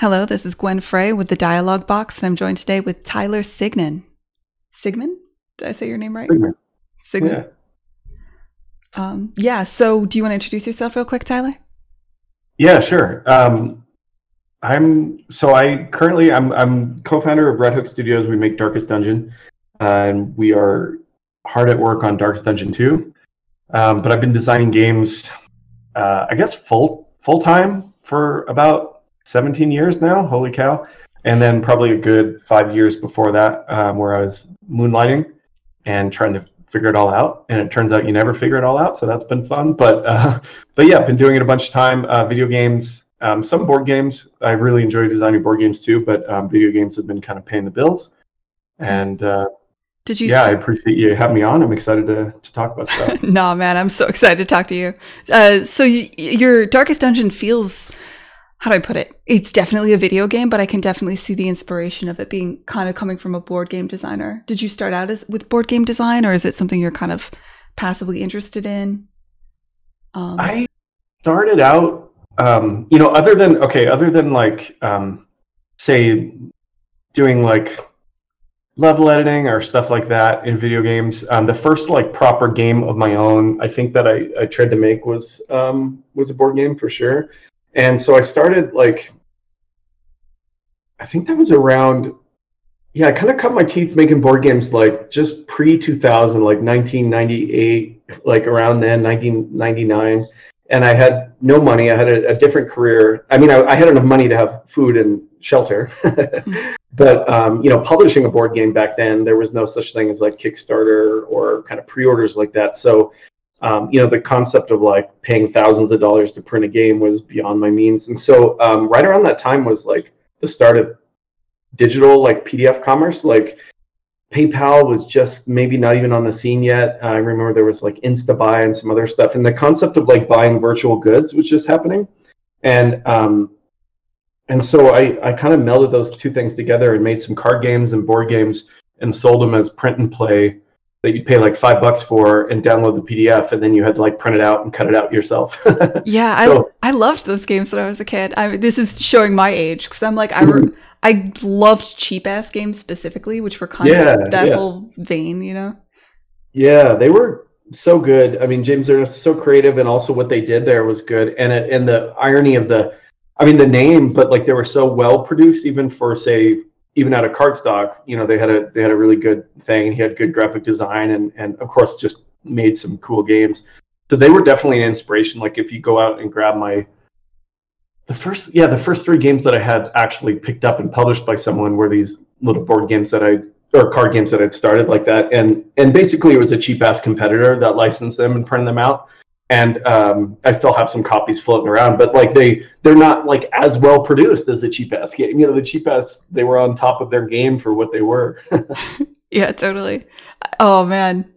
Hello, this is Gwen Frey with the Dialogue Box, and I'm joined today with Tyler Signan. Sigman? Did I say your name right? Sigman. Sigman. Yeah. Um, yeah. So, do you want to introduce yourself real quick, Tyler? Yeah, sure. Um, I'm so I currently I'm I'm co-founder of Red Hook Studios. We make Darkest Dungeon, and we are hard at work on Darkest Dungeon 2. Um, but I've been designing games, uh, I guess full full time for about 17 years now. Holy cow! And then probably a good five years before that, um, where I was moonlighting and trying to figure it all out. And it turns out you never figure it all out, so that's been fun. But uh, but yeah, been doing it a bunch of time. Uh, video games, um, some board games. I really enjoy designing board games too, but um, video games have been kind of paying the bills. And uh, did you? Yeah, st- I appreciate you having me on. I'm excited to, to talk about stuff. nah, man, I'm so excited to talk to you. Uh, so y- your Darkest Dungeon feels. How do I put it? It's definitely a video game, but I can definitely see the inspiration of it being kind of coming from a board game designer. Did you start out as with board game design, or is it something you're kind of passively interested in? Um, I started out, um, you know, other than okay, other than like, um, say, doing like level editing or stuff like that in video games. Um, the first like proper game of my own, I think that I, I tried to make was um, was a board game for sure. And so I started like, I think that was around, yeah, I kind of cut my teeth making board games like just pre 2000, like 1998, like around then, 1999. And I had no money. I had a, a different career. I mean, I, I, had enough money to have food and shelter. but um, you know, publishing a board game back then, there was no such thing as like Kickstarter or kind of pre-orders like that. So um, you know, the concept of like paying thousands of dollars to print a game was beyond my means. And so um, right around that time was like the start of digital like PDF commerce. Like PayPal was just maybe not even on the scene yet. I remember there was like InstaBuy and some other stuff, and the concept of like buying virtual goods was just happening. And um, and so I, I kind of melded those two things together and made some card games and board games and sold them as print and play that you'd pay like five bucks for and download the PDF and then you had to like print it out and cut it out yourself. yeah, so, I I loved those games when I was a kid. I this is showing my age because I'm like I re- mm-hmm. I loved Cheapass Games specifically, which were kind yeah, of that yeah. whole vein, you know. Yeah, they were so good. I mean, James Ernest so creative, and also what they did there was good. And it, and the irony of the I mean, the name, but like they were so well produced, even for say, even out of cardstock. You know, they had a they had a really good thing. He had good graphic design, and and of course, just made some cool games. So they were definitely an inspiration. Like if you go out and grab my the first yeah the first three games that I had actually picked up and published by someone were these little board games that I or card games that I'd started like that, and and basically it was a Cheapass competitor that licensed them and printed them out and um, I still have some copies floating around, but like they they're not like as well produced as the Cheapass game. You know, the Cheapass they were on top of their game for what they were. yeah, totally. Oh man,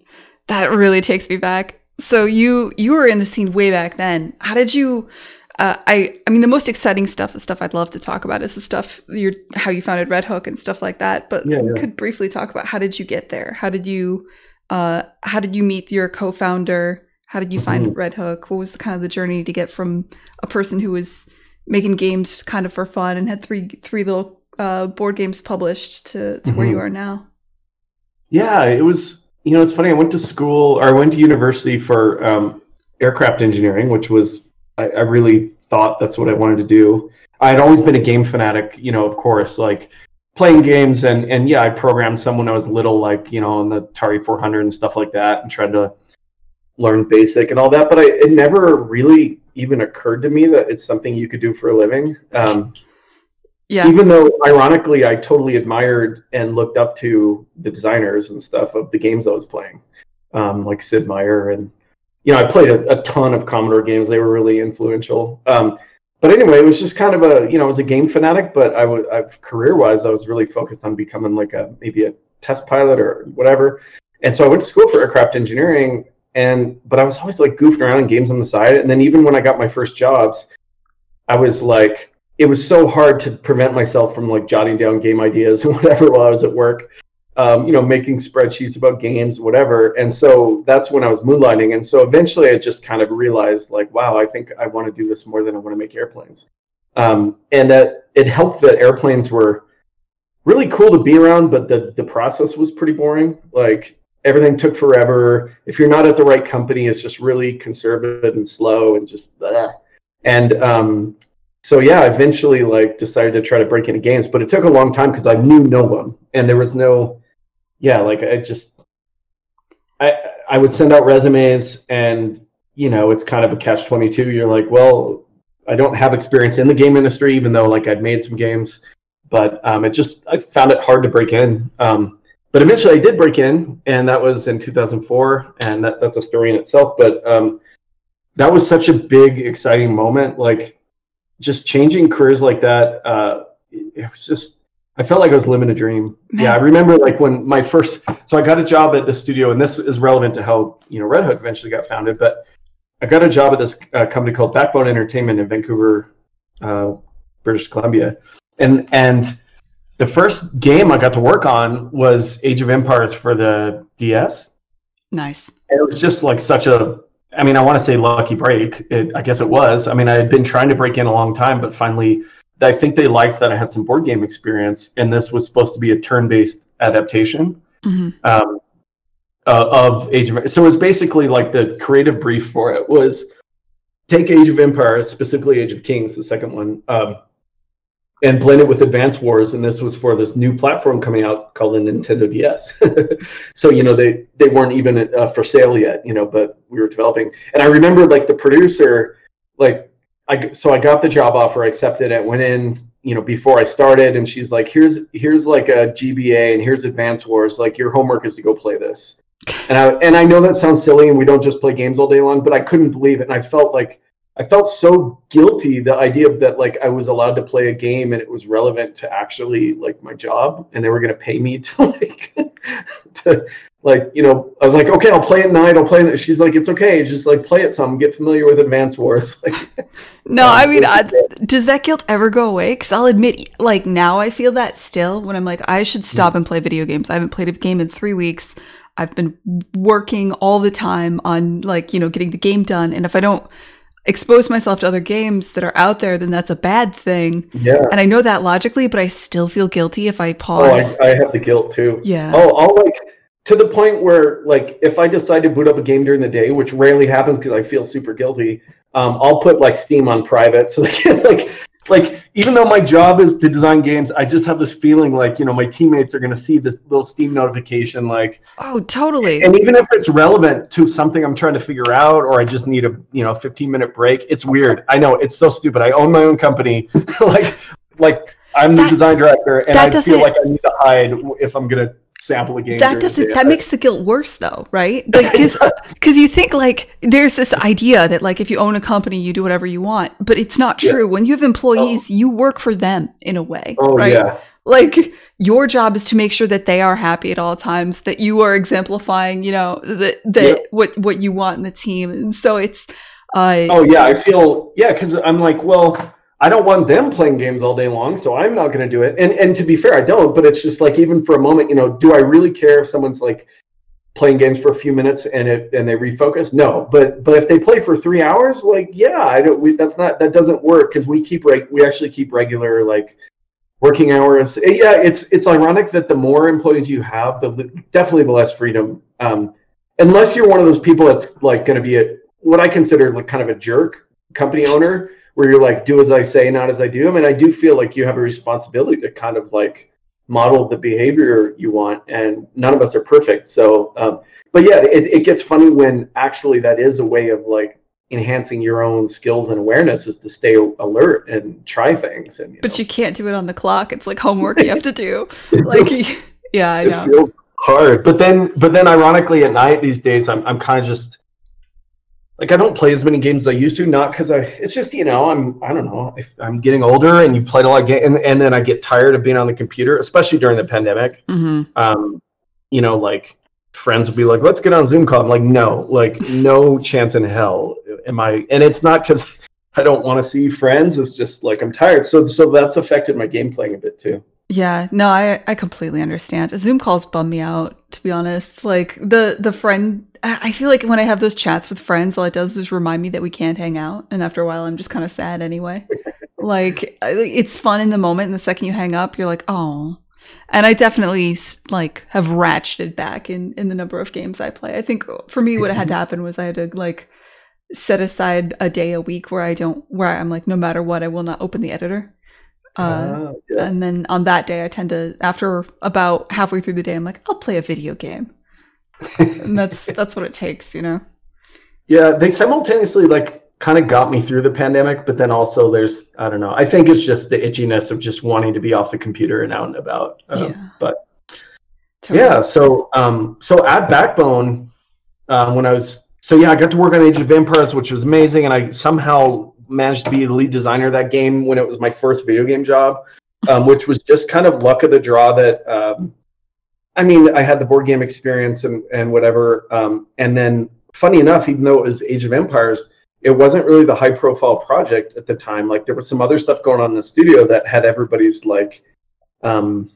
that really takes me back. So you you were in the scene way back then. How did you? Uh, I I mean, the most exciting stuff, the stuff I'd love to talk about, is the stuff your how you founded Red Hook and stuff like that. But yeah, yeah. could briefly talk about how did you get there? How did you uh, how did you meet your co-founder? How did you find mm-hmm. Red Hook? What was the kind of the journey to get from a person who was making games kind of for fun and had three three little uh, board games published to, to mm-hmm. where you mm-hmm. are now? Yeah, it was. You know, it's funny. I went to school or I went to university for um, aircraft engineering, which was I, I really thought that's what I wanted to do. I had always been a game fanatic. You know, of course, like playing games and and yeah, I programmed some when I was little, like you know, on the Atari 400 and stuff like that, and tried to learn basic and all that, but I, it never really even occurred to me that it's something you could do for a living. Um, yeah. Even though, ironically, I totally admired and looked up to the designers and stuff of the games I was playing, um, like Sid Meier, and you know, I played a, a, ton of Commodore games. They were really influential. Um, but anyway, it was just kind of a you know, I was a game fanatic, but I was career wise, I was really focused on becoming like a maybe a test pilot or whatever. And so I went to school for aircraft engineering and but I was always like goofing around in games on the side. And then even when I got my first jobs, I was like, it was so hard to prevent myself from like jotting down game ideas and whatever while I was at work. Um, you know, making spreadsheets about games, whatever. And so that's when I was moonlighting. And so eventually I just kind of realized like, wow, I think I want to do this more than I want to make airplanes. um, and that it helped that airplanes were really cool to be around, but the the process was pretty boring. Like everything took forever. If you're not at the right company, it's just really conservative and slow and just. And um, so yeah, eventually like decided to try to break into games, but it took a long time because I knew no one, and there was no, yeah, like I just, I I would send out resumes, and you know it's kind of a catch twenty two. You're like, well, I don't have experience in the game industry, even though like I'd made some games, but um, it just I found it hard to break in. Um, but eventually I did break in, and that was in 2004, and that, that's a story in itself. But um, that was such a big, exciting moment. Like just changing careers like that. Uh, it was just I felt like I was living a dream. Man. Yeah, I remember like when my first so I got a job at the studio, and this is relevant to how you know Red Hook eventually got founded. But I got a job at this uh, company called Backbone Entertainment in Vancouver, uh, British Columbia, and and the first game I got to work on was Age of Empires for the DS. Nice. And it was just like such a I mean, I want to say lucky break. It, I guess it was. I mean, I had been trying to break in a long time, but finally, I think they liked that I had some board game experience, and this was supposed to be a turn-based adaptation mm-hmm. um, uh, of Age of. So it was basically like the creative brief for it was take Age of Empires, specifically Age of Kings, the second one, um, and blend it with Advance Wars, and this was for this new platform coming out called the Nintendo DS. so you know they they weren't even uh, for sale yet, you know, but we were developing. And I remember like the producer, like I so I got the job offer, I accepted it, went in, you know, before I started, and she's like, here's here's like a GBA and here's Advance Wars, like your homework is to go play this. And I and I know that sounds silly, and we don't just play games all day long, but I couldn't believe it, and I felt like I felt so guilty the idea of that like I was allowed to play a game and it was relevant to actually like my job and they were going to pay me to like to like you know I was like okay I'll play it night I'll play it she's like it's okay just like play it some get familiar with Advance Wars. Like no um, I mean I, does that guilt ever go away? Cuz I'll admit like now I feel that still when I'm like I should stop and play video games. I haven't played a game in 3 weeks. I've been working all the time on like you know getting the game done and if I don't expose myself to other games that are out there, then that's a bad thing. Yeah. And I know that logically, but I still feel guilty if I pause. Oh, I, I have the guilt too. Yeah. Oh, I'll like to the point where like if I decide to boot up a game during the day, which rarely happens because I feel super guilty, um, I'll put like Steam on private so they can like like even though my job is to design games i just have this feeling like you know my teammates are going to see this little steam notification like oh totally. and even if it's relevant to something i'm trying to figure out or i just need a you know 15 minute break it's weird. I know it's so stupid. I own my own company. Like like i'm the design director and i feel like i need to hide if i'm going to sample a game. That doesn't. That makes the guilt worse, though, right? Because because you think like there's this idea that like if you own a company, you do whatever you want, but it's not true. Yeah. When you have employees, oh. you work for them in a way, oh, right? Yeah. Like your job is to make sure that they are happy at all times, that you are exemplifying, you know, that that yeah. what what you want in the team, and so it's. Uh, oh yeah, I feel yeah, because I'm like, well, I don't want them playing games all day long, so I'm not going to do it. And and to be fair, I don't. But it's just like even for a moment, you know, do I really care if someone's like playing games for a few minutes and it and they refocus? No. But but if they play for three hours, like yeah, I don't. We, that's not that doesn't work because we keep reg, we actually keep regular like working hours. Eh, yeah, it's it's ironic that the more employees you have, the, the definitely the less freedom. Um, unless you're one of those people that's like going to be a what I consider like kind of a jerk company owner where you're like, do as I say, not as I do. I mean, I do feel like you have a responsibility to kind of like model the behavior you want, and none of us are perfect. So, um, but yeah, it, it gets funny when actually that is a way of like enhancing your own skills and awareness is to stay alert and try things. And you but know. you can't do it on the clock. It's like homework you have to do. like, yeah, I know. It feels hard, but then, but then, ironically, at night these days, I'm I'm kind of just like I don't play as many games as I used to, not because I. It's just you know I'm I don't know if I'm getting older and you've played a lot of games, and, and then I get tired of being on the computer, especially during the pandemic. Mm-hmm. Um, you know, like friends would be like, "Let's get on Zoom call." I'm like, "No, like no chance in hell am I." And it's not because I don't want to see friends. It's just like I'm tired. So so that's affected my game playing a bit too. Yeah, no, I I completely understand. Zoom calls bum me out to be honest. Like the the friend I feel like when I have those chats with friends, all it does is remind me that we can't hang out. And after a while, I'm just kind of sad anyway. like it's fun in the moment, and the second you hang up, you're like, oh. And I definitely like have ratcheted back in in the number of games I play. I think for me, what had to happen was I had to like set aside a day a week where I don't where I'm like, no matter what, I will not open the editor. Uh, oh. And then on that day, I tend to after about halfway through the day, I'm like, I'll play a video game, and that's that's what it takes, you know. Yeah, they simultaneously like kind of got me through the pandemic, but then also there's I don't know. I think it's just the itchiness of just wanting to be off the computer and out and about. Um, yeah. But totally. yeah, so um, so at Backbone, um, when I was so yeah, I got to work on Age of Empires, which was amazing, and I somehow managed to be the lead designer of that game when it was my first video game job, um, which was just kind of luck of the draw that. Um, I mean, I had the board game experience and, and whatever. Um, and then, funny enough, even though it was Age of Empires, it wasn't really the high profile project at the time. Like there was some other stuff going on in the studio that had everybody's like um,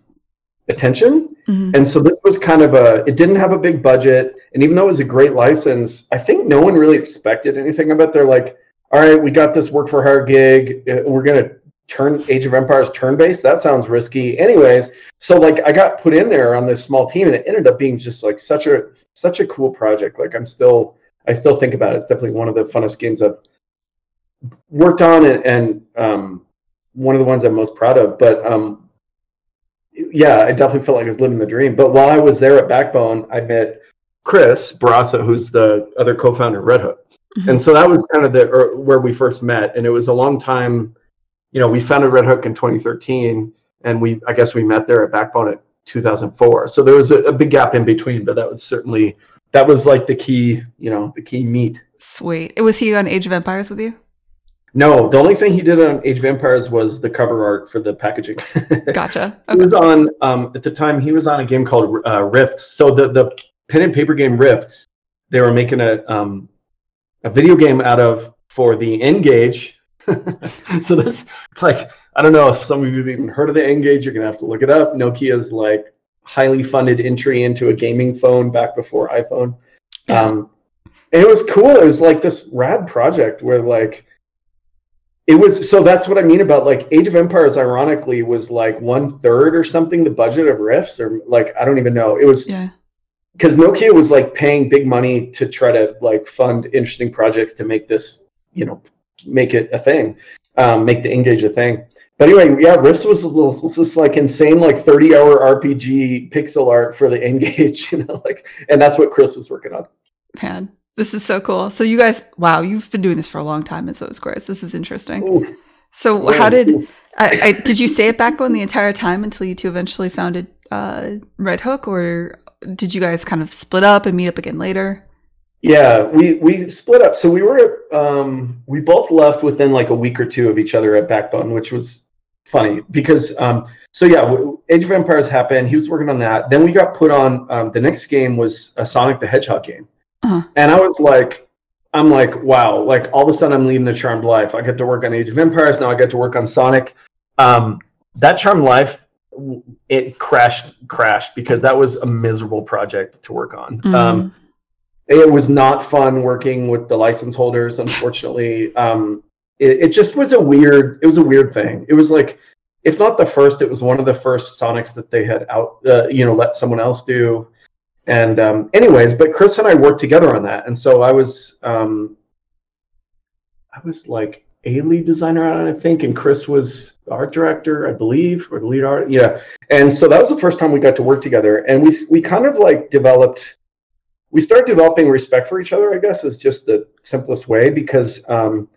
attention. Mm-hmm. And so this was kind of a it didn't have a big budget. And even though it was a great license, I think no one really expected anything of it. They're like, all right, we got this work for hire gig. Uh, we're gonna turn Age of Empires turn based. That sounds risky. Anyways, so like I got put in there on this small team and it ended up being just like such a such a cool project. Like I'm still I still think about it. It's definitely one of the funnest games I've worked on, and, and um, one of the ones I'm most proud of. But um, yeah, I definitely felt like I was living the dream. But while I was there at Backbone, I met Chris Bourassa, who's the other co-founder of Red Hook, mm-hmm. and so that was kind of the er, where we first met. And it was a long time. You know, we founded Red Hook in 2013, and we I guess we met there at Backbone at 2004. So there was a, a big gap in between, but that was certainly that was like the key, you know, the key meet. Sweet. Was he on Age of Empires with you? No, the only thing he did on Age of Empires was the cover art for the packaging. gotcha. Okay. He was on um, at the time. He was on a game called uh, Rifts. So the the pen and paper game Rifts, they were making a um, a video game out of for the N-Gage. so this like I don't know if some of you have even heard of the N-Gage. You're gonna have to look it up. Nokia's like highly funded entry into a gaming phone back before iPhone. Yeah. Um, and it was cool. It was like this rad project where like it was so that's what I mean about like Age of Empires ironically was like one third or something the budget of Rifts or like I don't even know. It was yeah because Nokia was like paying big money to try to like fund interesting projects to make this, you know, make it a thing, um, make the N-Gage a thing. But anyway, yeah, Rifts was a little this like insane, like 30 hour RPG pixel art for the N-Gage, you know, like, and that's what Chris was working on. Man, this is so cool. So you guys, wow, you've been doing this for a long time, and so is Chris. This is interesting. Ooh. So yeah, how did I, I, did you stay at Backbone the entire time until you two eventually founded uh, Red Hook, or did you guys kind of split up and meet up again later? Yeah, we we split up. So we were um, we both left within like a week or two of each other at Backbone, which was funny because um, so yeah, Age of Empires happened. He was working on that. Then we got put on. Um, the next game was a Sonic the Hedgehog game, uh-huh. and I was like, I'm like, wow! Like all of a sudden, I'm leading the Charmed Life. I get to work on Age of Empires now. I get to work on Sonic. Um, that Charmed Life, it crashed crashed because that was a miserable project to work on. Mm-hmm. Um, it was not fun working with the license holders, unfortunately. Um, it, it just was a weird it was a weird thing. It was like if not the first it was one of the first sonics that they had out uh, you know let someone else do. And um, anyways but chris and i worked together on that. And so i was um, i was like a lead designer on it i think. And chris was art director i believe or the lead art yeah. And so that was the first time we got to work together. And we we kind of like developed we start developing respect for each other i guess is just the simplest way because um,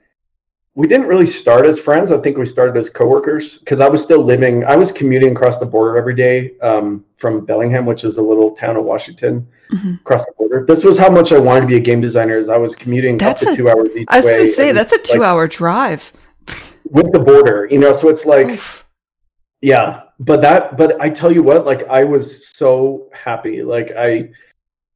we didn't really start as friends. I think we started as coworkers because I was still living. I was commuting across the border every day um, from Bellingham, which is a little town of Washington, mm-hmm. across the border. This was how much I wanted to be a game designer. As I was commuting that's up to a, two hours each I was going to say that's a two-hour like, drive with the border. You know, so it's like, Oof. yeah. But that, but I tell you what, like I was so happy. Like I,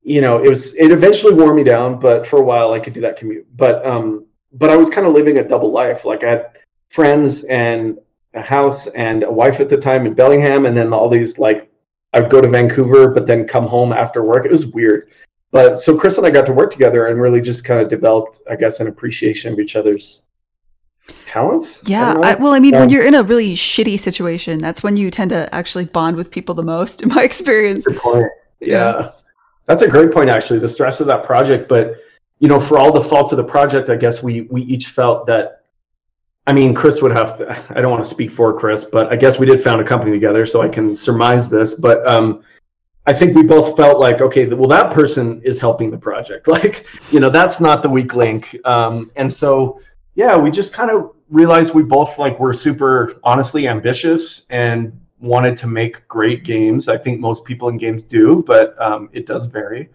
you know, it was. It eventually wore me down, but for a while I could do that commute. But um, but I was kind of living a double life. Like I had friends and a house and a wife at the time in Bellingham, and then all these like I'd go to Vancouver, but then come home after work. It was weird. But so Chris and I got to work together and really just kind of developed, I guess, an appreciation of each other's talents. Yeah. I I, well, I mean, um, when you're in a really shitty situation, that's when you tend to actually bond with people the most, in my experience. Yeah. yeah. That's a great point, actually. The stress of that project, but you know, for all the faults of the project, I guess we we each felt that. I mean, Chris would have to. I don't want to speak for Chris, but I guess we did found a company together, so I can surmise this. But um, I think we both felt like, okay, well, that person is helping the project. Like, you know, that's not the weak link. Um, and so, yeah, we just kind of realized we both like were super honestly ambitious and wanted to make great games. I think most people in games do, but um, it does vary.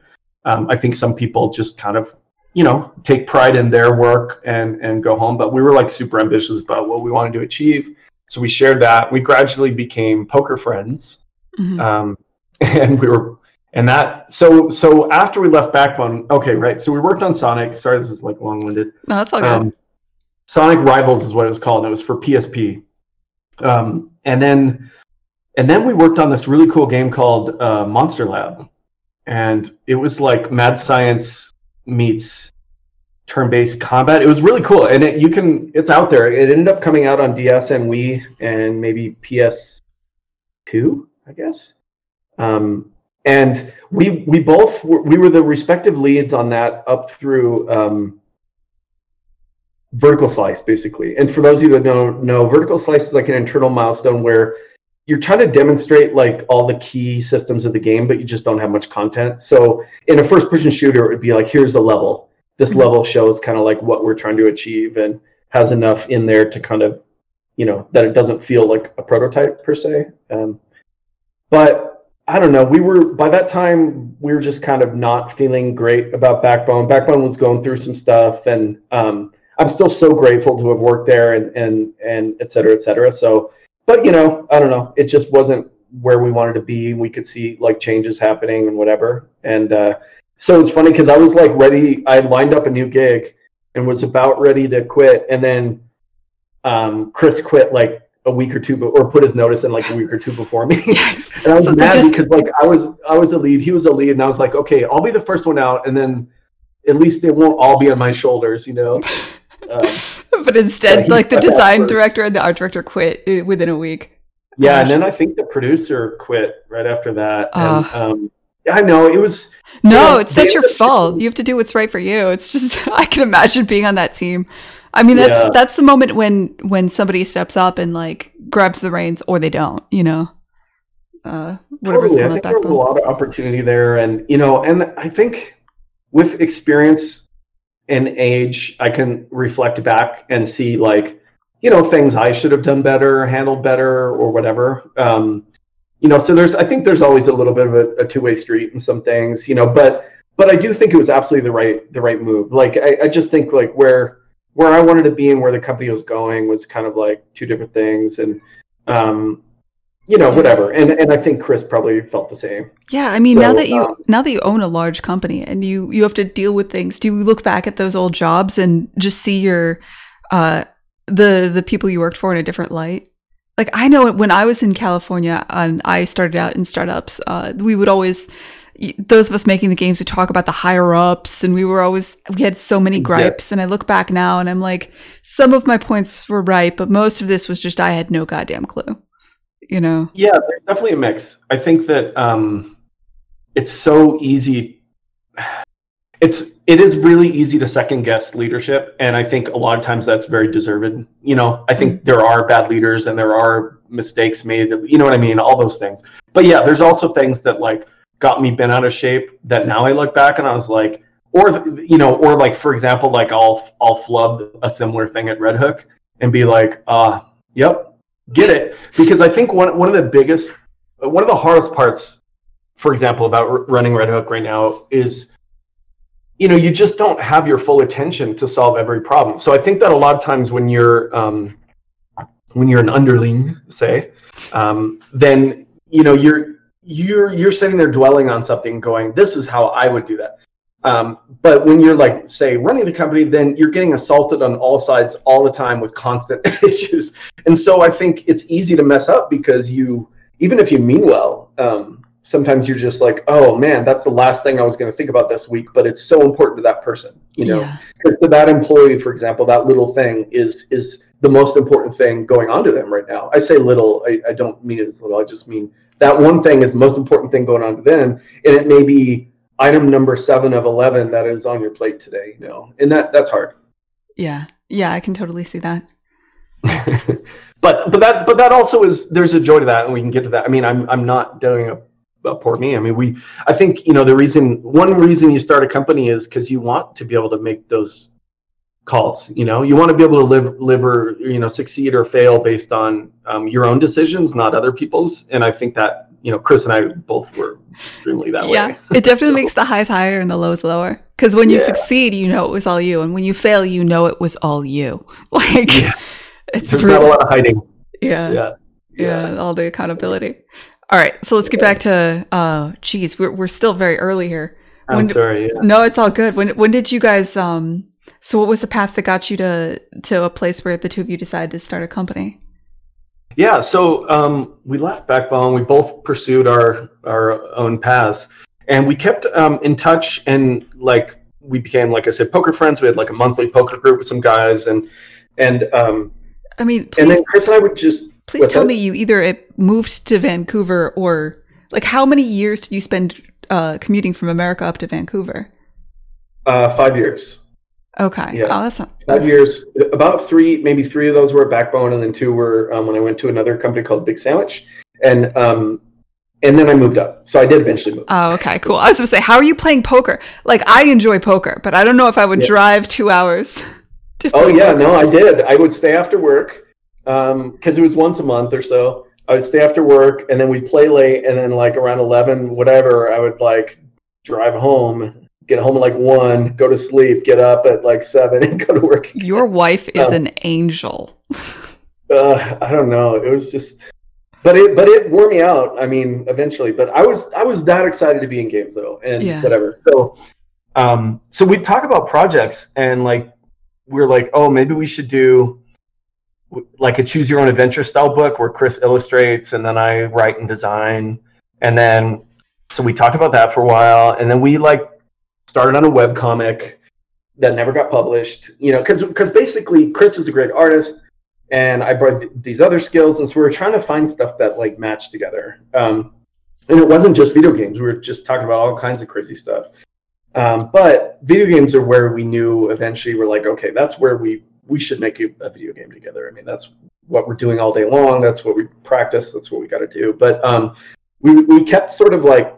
Um, I think some people just kind of, you know, take pride in their work and and go home. But we were like super ambitious about what we wanted to achieve. So we shared that. We gradually became poker friends. Mm-hmm. Um, and we were and that so so after we left backbone okay right so we worked on sonic sorry this is like long-winded no that's all good um, sonic rivals is what it was called and it was for psp um, and then and then we worked on this really cool game called uh, monster lab. And it was like mad science meets turn-based combat. It was really cool. And it, you can it's out there. It ended up coming out on ds and wii and maybe ps2 i guess. Um, and we we both were, we were the respective leads on that up through um, vertical slice basically. And for those of you that don't know, vertical slice is like an internal milestone where you're trying to demonstrate like all the key systems of the game, but you just don't have much content. So in a first person shooter, it would be like, here's a level. This mm-hmm. level shows kind of like what we're trying to achieve and has enough in there to kind of, you know, that it doesn't feel like a prototype per se. Um, but I don't know. We were by that time we were just kind of not feeling great about Backbone. Backbone was going through some stuff, and um, I'm still so grateful to have worked there and and and et cetera, et cetera. So, but you know, I don't know. It just wasn't where we wanted to be. We could see like changes happening and whatever. And uh, so it's funny because I was like ready. I lined up a new gig and was about ready to quit, and then um, Chris quit like a week or two, be- or put his notice in like a week or two before me. Yes. and I was so mad just... because like I was I was a lead, he was a lead, and I was like, okay, I'll be the first one out, and then at least it won't all be on my shoulders, you know. Um, but instead, yeah, like the design director and the art director quit uh, within a week. Yeah, and then I think the producer quit right after that. Uh, and, um, I know it was. No, know, it's not your fault. You have to do what's right for you. It's just I can imagine being on that team. I mean, that's yeah. that's the moment when when somebody steps up and like grabs the reins, or they don't. You know, uh, whatever's totally. I think there was a lot of opportunity there, and you know, and I think with experience and age, I can reflect back and see like you know things I should have done better, handled better, or whatever. Um, you know, so there's I think there's always a little bit of a, a two way street in some things, you know, but but I do think it was absolutely the right the right move. Like I, I just think like where where I wanted to be and where the company was going was kind of like two different things, and um, you know, whatever. And and I think Chris probably felt the same. Yeah, I mean, so, now that you um, now that you own a large company and you you have to deal with things, do you look back at those old jobs and just see your uh the the people you worked for in a different light? Like I know when I was in California and I started out in startups, uh, we would always those of us making the games would talk about the higher ups and we were always we had so many gripes yeah. and i look back now and i'm like some of my points were right but most of this was just i had no goddamn clue you know? Yeah there's definitely a mix. I think that um it's so easy it's it is really easy to second guess leadership and i think a lot of times that's very deserved you know? I think mm-hmm. there are bad leaders and there are mistakes made you know what i mean? All those things. But yeah there's also things that like got me bent out of shape that now I look back and I was like, or you know, or like for example, like I'll I'll flub a similar thing at Red Hook and be like, uh, yep, get it, because I think one one of the biggest, one of the hardest parts, for example, about r- running Red Hook right now is. You know, you just don't have your full attention to solve every problem. So I think that a lot of times when you're um, when you're an underling, say, um, then you know you're you're you're sitting there dwelling on something going this is how i would do that um, but when you're like say running the company then you're getting assaulted on all sides all the time with constant issues and so i think it's easy to mess up because you even if you mean well um, sometimes you're just like, oh man, that's the last thing I was going to think about this week, but it's so important to that person, you know, yeah. to that employee, for example, that little thing is is the most important thing going on to them right now. I say little, I, I don't mean it as little. I just mean that one thing is the most important thing going on to them, and it may be item number seven of eleven that is on your plate today, you know, and that that's hard. Yeah, yeah, I can totally see that. but but that but that also is there's a joy to that, and we can get to that. I mean, I'm I'm not doing a about poor me. I mean, we, I think, you know, the reason, one reason you start a company is because you want to be able to make those calls. You know, you want to be able to live, live or, you know, succeed or fail based on um, your own decisions, not other people's. And I think that, you know, Chris and I both were extremely that yeah, way. Yeah. It definitely so. makes the highs higher and the lows lower. Because when you yeah. succeed, you know it was all you. And when you fail, you know it was all you. Like, yeah. it's There's brutal. not a lot of hiding. Yeah. Yeah. Yeah. All the accountability. All right, so let's get back to uh geez, we're we're still very early here. When, I'm sorry. No, it's all good. When when did you guys um so what was the path that got you to to a place where the two of you decided to start a company? Yeah, so um we left Backbone, we both pursued our our own paths and we kept um in touch and like we became like I said poker friends. We had like a monthly poker group with some guys and and um I mean, please, and then Chris and I would just Please tell me you either moved to Vancouver or like how many years did you spend uh, commuting from America up to Vancouver? Uh, five years. Okay. Yeah. Oh, that's not, five years. About three, maybe three of those were at Backbone, and then two were um, when I went to another company called Big Sandwich, and um, and then I moved up. So I did eventually move. Oh, okay, cool. I was gonna say, how are you playing poker? Like I enjoy poker, but I don't know if I would yeah. drive two hours. oh yeah, poker. no, I did. I would stay after work because um, it was once a month or so. I would stay after work and then we'd play late, and then like around eleven, whatever, I would like drive home, get home at like one, go to sleep, get up at like seven, and go to work. Again. Your wife is um, an angel. uh, I don't know. It was just, but it but it wore me out. I mean, eventually. But I was I was that excited to be in games though, and yeah. whatever. So, um, so we talk about projects and like we're like, oh, maybe we should do like a choose your own adventure style book where Chris illustrates and then I write and design. And then so we talked about that for a while and then we like started on a web comic that never got published, you know, cuz cuz basically Chris is a great artist and I brought th- these other skills and so we were trying to find stuff that like matched together. Um, and it wasn't just video games. We were just talking about all kinds of crazy stuff. Um, but video games are where we knew eventually we're like, okay, that's where we we should make a video game together. I mean, that's what we're doing all day long. That's what we practice. That's what we got to do. But um, we we kept sort of like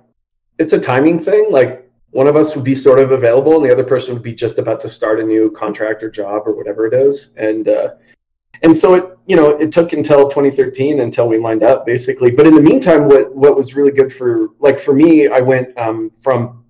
it's a timing thing. Like one of us would be sort of available, and the other person would be just about to start a new contract or job or whatever it is. And uh, and so it you know it took until 2013 until we lined up basically. But in the meantime, what what was really good for like for me, I went um, from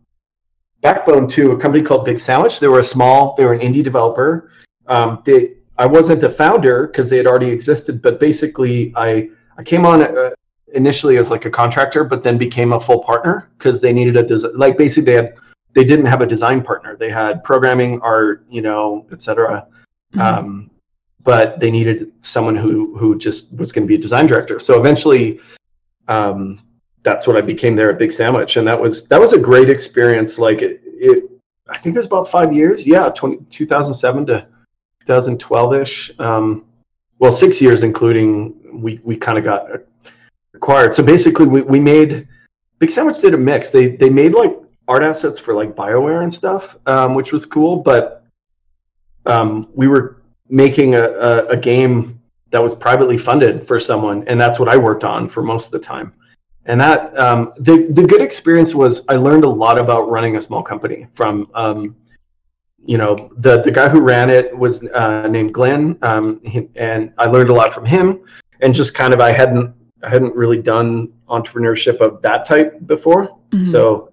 Backbone to a company called Big Sandwich. They were a small, they were an indie developer um, they, I wasn't a founder because they had already existed, but basically I I came on uh, initially as like a contractor, but then became a full partner because they needed a design. Like basically they had they didn't have a design partner. They had programming, art, you know, etc. Mm-hmm. Um, but they needed someone who who just was going to be a design director. So eventually, um, that's what I became there at Big Sandwich, and that was that was a great experience. Like it, it I think it was about five years. Yeah, 20, 2007 to 2012ish. Um, well, six years, including we we kind of got So basically, we, we made Big Sandwich did a mix. They they made like art assets for like Bioware and stuff, um, which was cool. But um, we were making a, a, a game that was privately funded for someone, and that's what I worked on for most of the time. And that um, the the good experience was I learned a lot about running a small company from um, you know, the the guy who ran it was uh, named Glenn, um, he, and I learned a lot from him. And just kind of, I hadn't I hadn't really done entrepreneurship of that type before, mm-hmm. so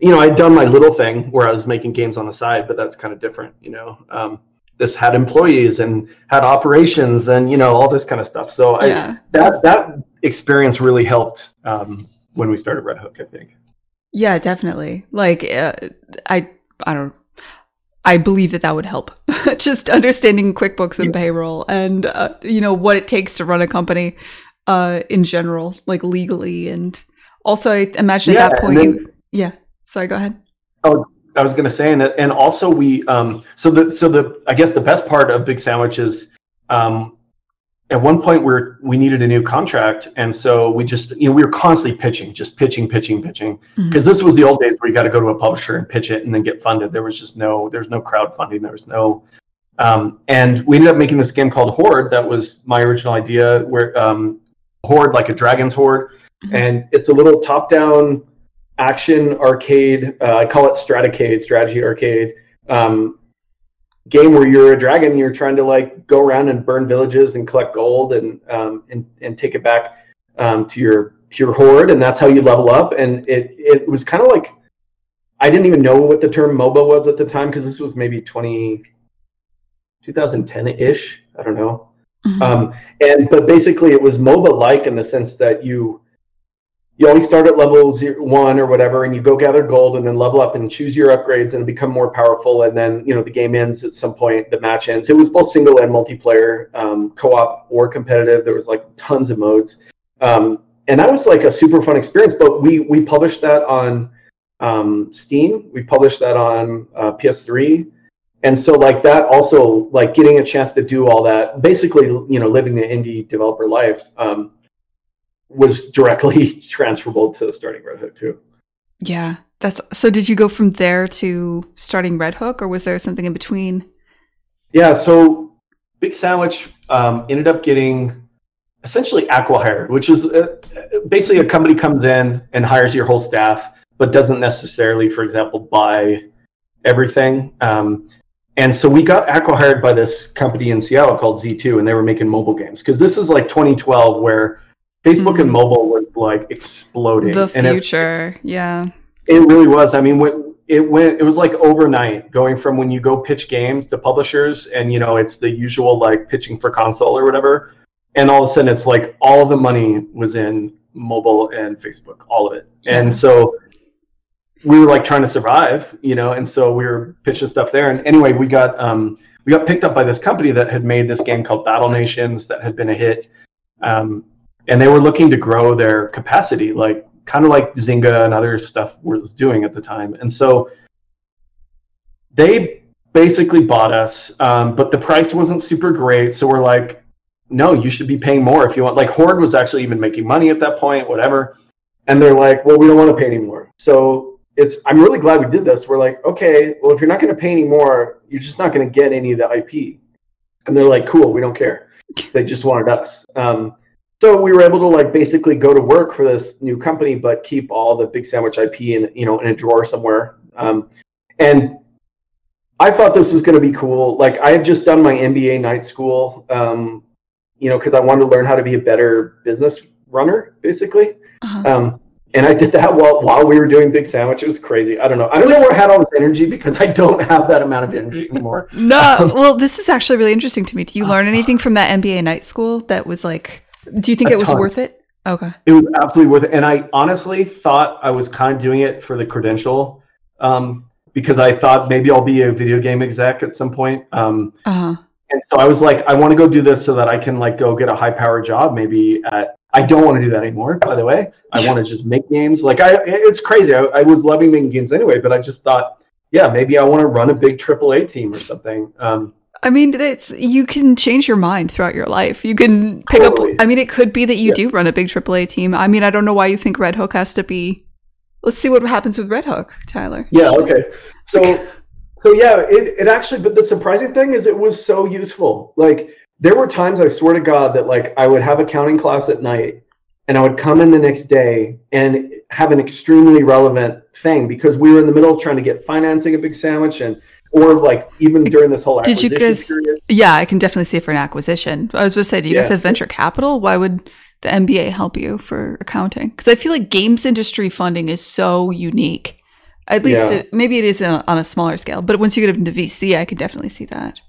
you know, I'd done my little thing where I was making games on the side, but that's kind of different, you know. Um, this had employees and had operations and you know all this kind of stuff. So yeah. I, that that experience really helped um, when we started Red Hook. I think. Yeah, definitely. Like uh, I I don't I believe that that would help. Just understanding QuickBooks and payroll and uh, you know what it takes to run a company uh, in general, like legally and Also, I imagine at that point then, you. Yeah. Sorry. Go ahead. Oh, I was going to say, and and also we um so the so the I guess the best part of Big Sandwich is um at one point we're we needed a new contract and so we just you know we were constantly pitching just pitching pitching pitching because mm-hmm. this was the old days where you got to go to a publisher and pitch it and then get funded there was just no there's no crowdfunding there was no um, and we ended up making this game called Hoard that was my original idea where um, Hoard like a dragon's hoard mm-hmm. and it's a little top down action arcade uh, i call it stratacade strategy arcade um, game where you're a dragon, you're trying to like go around and burn villages and collect gold and um, and and take it back um, to your to your hoard, and that's how you level up. And it it was kind of like I didn't even know what the term MOBA was at the time because this was maybe 20, 2010 ish. I don't know. Mm-hmm. Um, and but basically, it was MOBA like in the sense that you you always start at level zero, one or whatever, and you go gather gold and then level up and choose your upgrades and become more powerful. And then you know the game ends at some point. The match ends. It was both single and multiplayer, um, co-op or competitive. There was like tons of modes, um, and that was like a super fun experience. But we we published that on um, Steam. We published that on uh, PS3. And so like that also like getting a chance to do all that, basically, you know, living the indie developer life. Um, was directly transferable to starting Red Hook too. Yeah, that's so. Did you go from there to starting Red Hook, or was there something in between? Yeah, so Big Sandwich um, ended up getting essentially acqui-hired, which is uh, basically a company comes in and hires your whole staff, but doesn't necessarily, for example, buy everything. Um, and so we got acqui-hired by this company in Seattle called Z2, and they were making mobile games because this is like 2012 where Facebook mm. and mobile was like exploding. The future, yeah. It really was. I mean, when it went, it was like overnight going from when you go pitch games to publishers, and you know, it's the usual like pitching for console or whatever, and all of a sudden it's like all of the money was in mobile and Facebook, all of it, and so we were like trying to survive, you know, and so we were pitching stuff there. And anyway, we got um, we got picked up by this company that had made this game called Battle Nations that had been a hit. Um, and they were looking to grow their capacity, like kind of like Zynga and other stuff was doing at the time. And so they basically bought us, um, but the price wasn't super great. So we're like, no, you should be paying more if you want. Like Hoard was actually even making money at that point, whatever. And they're like, well, we don't want to pay anymore. So it's I'm really glad we did this. We're like, okay, well, if you're not going to pay anymore, you're just not going to get any of the IP. And they're like, cool, we don't care. They just wanted us. Um, so we were able to like basically go to work for this new company, but keep all the Big Sandwich IP in you know in a drawer somewhere. Um, and I thought this was going to be cool. Like I had just done my MBA night school, um, you know, because I wanted to learn how to be a better business runner, basically. Uh-huh. And I did that while while we were doing Big Sandwich. It was crazy. I don't know. I don't know where I had all this energy because I don't have that amount of energy anymore. no, um, well, this is actually really interesting to me. Do you learn anything from that MBA night school that was like do you think it was ton. worth it? Okay. It was absolutely worth it. And I honestly thought I was kind of doing it for the credential um, because I thought maybe I'll be a video game exec at some point. Um, uh-huh. And so I was like, I want to go do this so that I can like go get a high power job maybe at. I don't want to do that anymore. By the way, I want to just make games. Like I, it's crazy. I, I was loving making games anyway, but I just thought, yeah, maybe I want to run a big AAA team or something. Um, I mean, it's you can change your mind throughout your life. You can pick totally. up. I mean, it could be that you yeah. do run a big AAA team. I mean, I don't know why you think Red Hook has to be. Let's see what happens with Red Hook, Tyler. Yeah. Okay. So, so yeah, it it actually. But the surprising thing is, it was so useful. Like there were times, I swear to God, that like I would have accounting class at night, and I would come in the next day and have an extremely relevant thing because we were in the middle of trying to get financing a big sandwich and or like even during this whole did you guys period. yeah i can definitely see for an acquisition i was going to say do you yeah. guys have venture capital why would the mba help you for accounting because i feel like games industry funding is so unique at least yeah. it, maybe it is on a smaller scale but once you get into vc i can definitely see that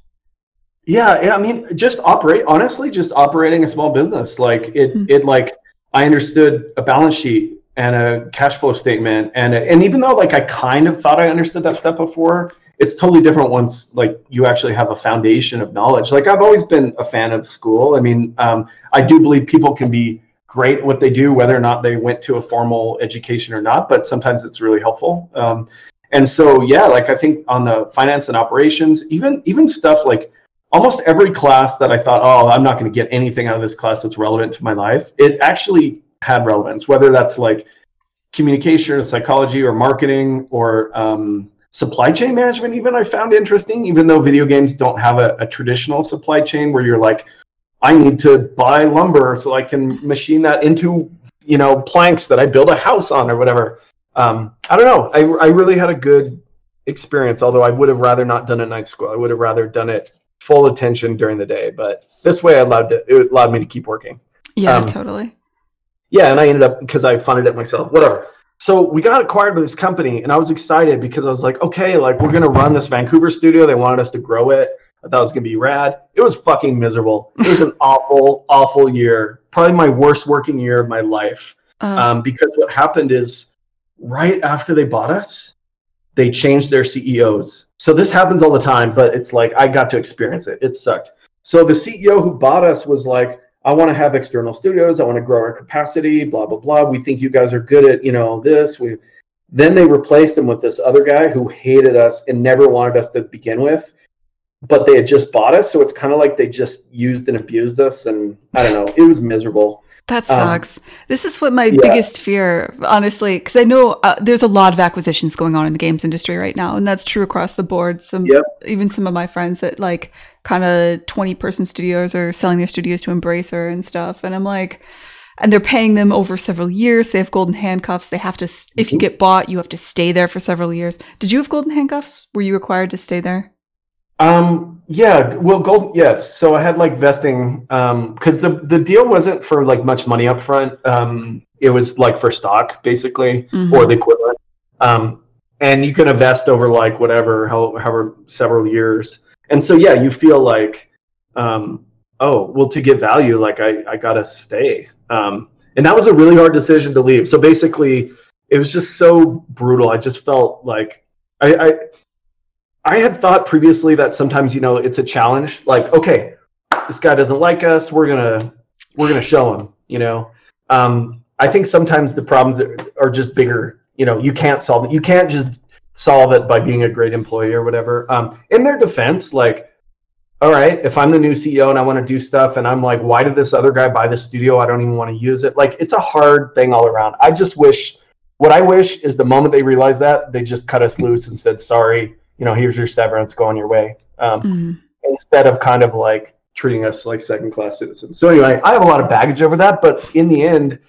yeah i mean just operate honestly just operating a small business like it mm-hmm. it like i understood a balance sheet and a cash flow statement and and even though like i kind of thought i understood that stuff before it's totally different once like you actually have a foundation of knowledge like i've always been a fan of school i mean um, i do believe people can be great at what they do, whether or not they went to a formal education or not. But sometimes it's really helpful. Um, and so, yeah, like I think on the finance and operations, even even stuff like almost every class that I thought, oh, I'm not going to get anything out of this class that's relevant to my life, it actually had relevance. Whether that's like communication or psychology or marketing or um, supply chain management even i found interesting even though video games don't have a, a, traditional supply chain where you're like i need to buy lumber so i can machine that into you know planks that i build a house on or whatever um, i don't know I, I really had a good experience although i would have rather not done a night school i would have rather done it full attention during the day but this way I allowed to, it allowed me to keep working. Yeah um, totally. yeah and i ended up because i funded it myself whatever. So we got acquired by this company and i was excited because i was like okay like we're going to run this vancouver studio. They wanted us to grow it. I thought it was going to be rad. It was fucking miserable. It was an awful awful year. Probably my worst working year of my life. Uh, um, because what happened is right after they bought us they changed their ceos so this happens all the time but it's like i got to experience it it sucked so the ceo who bought us was like I want to have external studios. I want to grow our capacity, blah, blah, blah. We think you guys are good at, you know, this. We then they replaced him with this other guy who hated us and never wanted us to begin with. But they had just bought us, so it's kind of like they just used and abused us, and I don't know. It was miserable. That um, sucks. Um, this is what my yeah. biggest fear, honestly, because I know uh, there's a lot of acquisitions going on in the games industry right now, and that's true across the board. Some, yep. even some of my friends that like kind of 20 person studios are selling their studios to Embracer and stuff, and I'm like, and they're paying them over several years. They have golden handcuffs. They have to, mm-hmm. if you mm-hmm. get bought, you have to stay there for several years. Did you have golden handcuffs? Were you required to stay there? Um, yeah, well, gold, yes. So I had like vesting, um, cause the, the deal wasn't for like much money up front. Um, it was like for stock basically, mm-hmm. or the equivalent. Um, and you can invest over like whatever, however, several years. And so, yeah, you feel like, um, oh, well, to get value, like I, I gotta stay. Um, and that was a really hard decision to leave. So basically it was just so brutal. I just felt like I, I I had thought previously that sometimes you know it's a challenge. Like, okay, this guy doesn't like us. We're gonna we're gonna show him. You know, um, I think sometimes the problems are just bigger. You know, you can't solve it. You can't just solve it by being a great employee or whatever. Um, in their defense, like, all right, if I'm the new CEO and I want to do stuff, and I'm like, why did this other guy buy the studio? I don't even want to use it. Like, it's a hard thing all around. I just wish. What I wish is the moment they realize that they just cut us loose and said sorry you know, here's your severance, go on your way. Um, mm-hmm. Instead of kind of like treating us like second class citizens. So anyway, I have a lot of baggage over that, but in the end,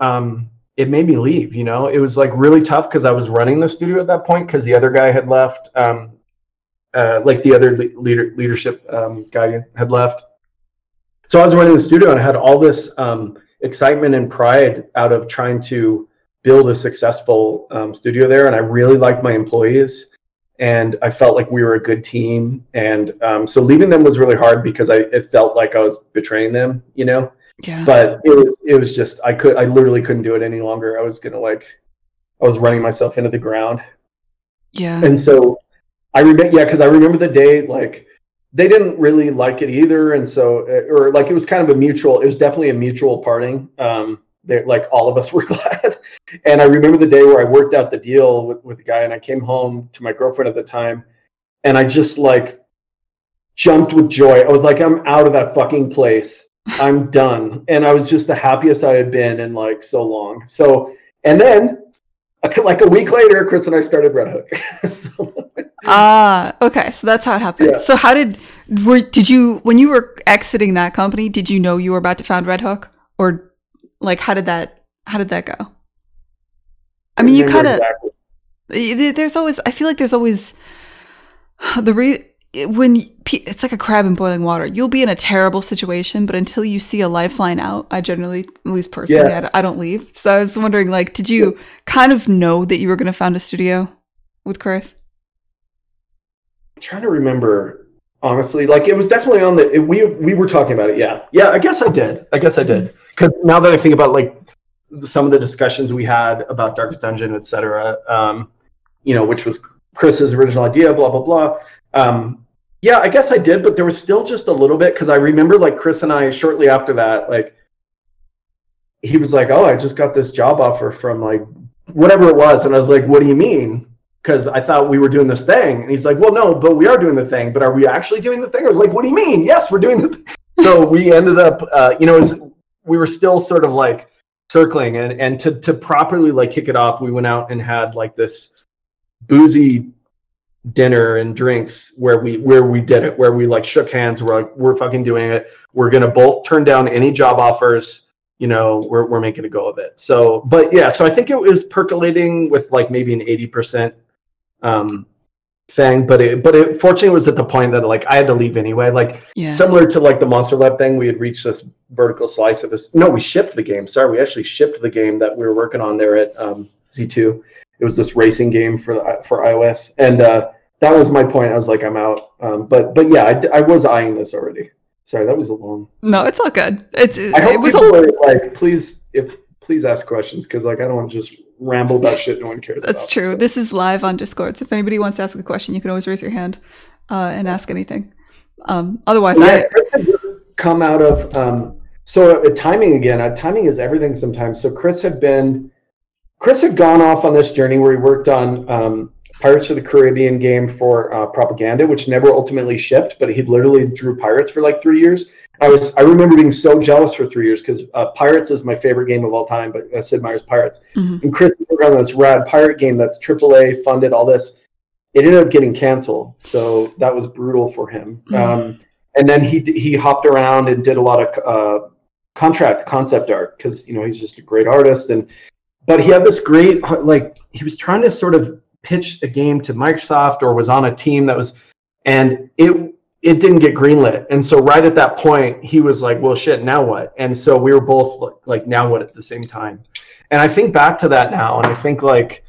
um, it made me leave. You know, it was like really tough because I was running the studio at that point because the other guy had left. Um, uh, like the other le- leader leadership um, guy had left. So I was running the studio and I had all this um, excitement and pride out of trying to build a successful um, studio there, and I really liked my employees and I felt like we were a good team. And um, so leaving them was really hard because I it felt like I was betraying them, you know. Yeah. But it was it was just I could I literally couldn't do it any longer. I was gonna like I was running myself into the ground. Yeah. And so I remember yeah because I remember the day like they didn't really like it either, and so or like it was kind of a mutual. It was definitely a mutual parting. Um, they like all of us were glad. And I remember the day where I worked out the deal with, with the guy and I came home to my girlfriend at the time and I just like jumped with joy. I was like, I'm out of that fucking place. I'm done. And I was just the happiest I had been in like so long. So, and then like a week later, Chris and I started Red Hook. so, ah, okay. So that's how it happened. Yeah. So how did, were, did you, when you were exiting that company, did you know you were about to found Red Hook or like, how did that how did that go? I mean, you kind of exactly. there's always I feel like there's always the re when it's like a crab in boiling water. You'll be in a terrible situation, but until you see a lifeline out, I generally, at least personally, yeah. I, don't leave. So I was wondering, like, did you kind of know that you were going to found a studio with Chris? I'm trying to remember honestly. Like, it was definitely on the. It, we we were talking about it. Yeah, yeah. I guess I did. I guess I did because now that I think about like some of the discussions we had about Darkest Dungeon, et cetera, um, you know, which was Chris's original idea, blah blah blah. Um, yeah, I guess I did, but there was still just a little bit because I remember like Chris and I shortly after that, like he was like, "Oh, I just got this job offer from like whatever it was," and I was like, "What do you mean?" Because I thought we were doing this thing, and he's like, "Well, no, but we are doing the thing. But are we actually doing the thing?" I was like, "What do you mean? Yes, we're doing the." Thing. So we ended up, uh, you know, we were still sort of like circling, and and to to properly like kick it off, we went out and had like this boozy dinner and drinks where we where we did it where we like shook hands we're like we're fucking doing it. We're gonna both turn down any job offers you know we're, we're making a go of it. So but yeah so i think it was percolating with like maybe an 80% um thing but it but it fortunately was at the point that like i had to leave anyway like yeah. similar to like the monster lab thing we had reached this vertical slice of this no we shipped the game sorry we actually shipped the game that we were working on there at um, z2 it was this racing game for for ios and uh that was my point. I was like, I'm out. Um, but but yeah, I, I was eyeing this already. Sorry, that was a long. No, it's all good. It's I hope it was a... are like, please if please ask questions because like I don't want to just ramble about shit no one cares. That's about, true. So. This is live on Discord. So if anybody wants to ask a question, you can always raise your hand uh, and ask anything. Um, otherwise, yeah, I come out of um, so uh, timing again. Uh, timing is everything sometimes. So Chris had been Chris had gone off on this journey where he worked on um, Pirates of the Caribbean game for uh, propaganda, which never ultimately shipped, but he literally drew pirates for like three years. I was I remember being so jealous for three years because uh, Pirates is my favorite game of all time, but uh, Sid Meier's Pirates. Mm-hmm. And Chris worked on this rad pirate game that's AAA funded, all this. It ended up getting canceled, so that was brutal for him. Mm-hmm. Um, and then he he hopped around and did a lot of uh, contract concept art because you know he's just a great artist and but he had this great like he was trying to sort of pitch a game to Microsoft or was on a team that was, and it it didn't get greenlit. And so right at that point, he was like, "Well, shit, now what?" And so we were both like, "Now what?" at the same time. And I think back to that now, and I think like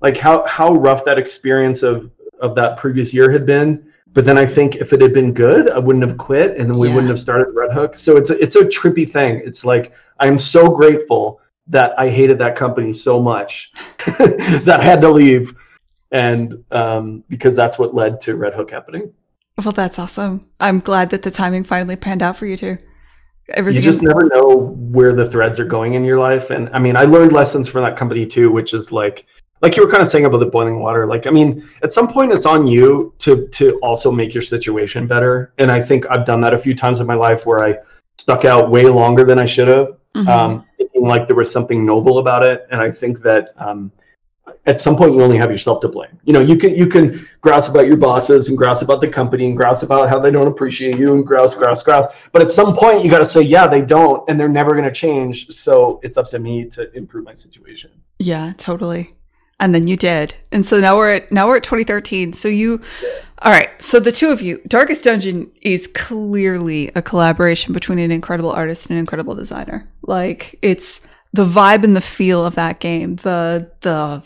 like how how rough that experience of of that previous year had been. But then I think if it had been good, I wouldn't have quit, and then we yeah. wouldn't have started Red Hook. So it's a, it's a trippy thing. It's like I'm so grateful that I hated that company so much that I had to leave, and um, because that's what led to Red Hook happening. Well, that's awesome. I'm glad that the timing finally panned out for you too. Everything you just never know where the threads are going in your life, and I mean, I learned lessons from that company too, which is like, like you were kind of saying about the boiling water. Like, I mean, at some point, it's on you to to also make your situation better, and I think I've done that a few times in my life where I stuck out way longer than I should have, mm-hmm. um, thinking like there was something noble about it. And I think that um, at some point you only have yourself to blame. You know, you can you can grouse about your bosses and grouse about the company and grouse about how they don't appreciate you and grouse, grouse, grouse. But at some point you got to say, yeah, they don't, and they're never going to change. So it's up to me to improve my situation. Yeah, totally and then you did and so now we're at now we're at 2013 so you all right so the two of you darkest dungeon is clearly a collaboration between an incredible artist and an incredible designer like it's the vibe and the feel of that game the the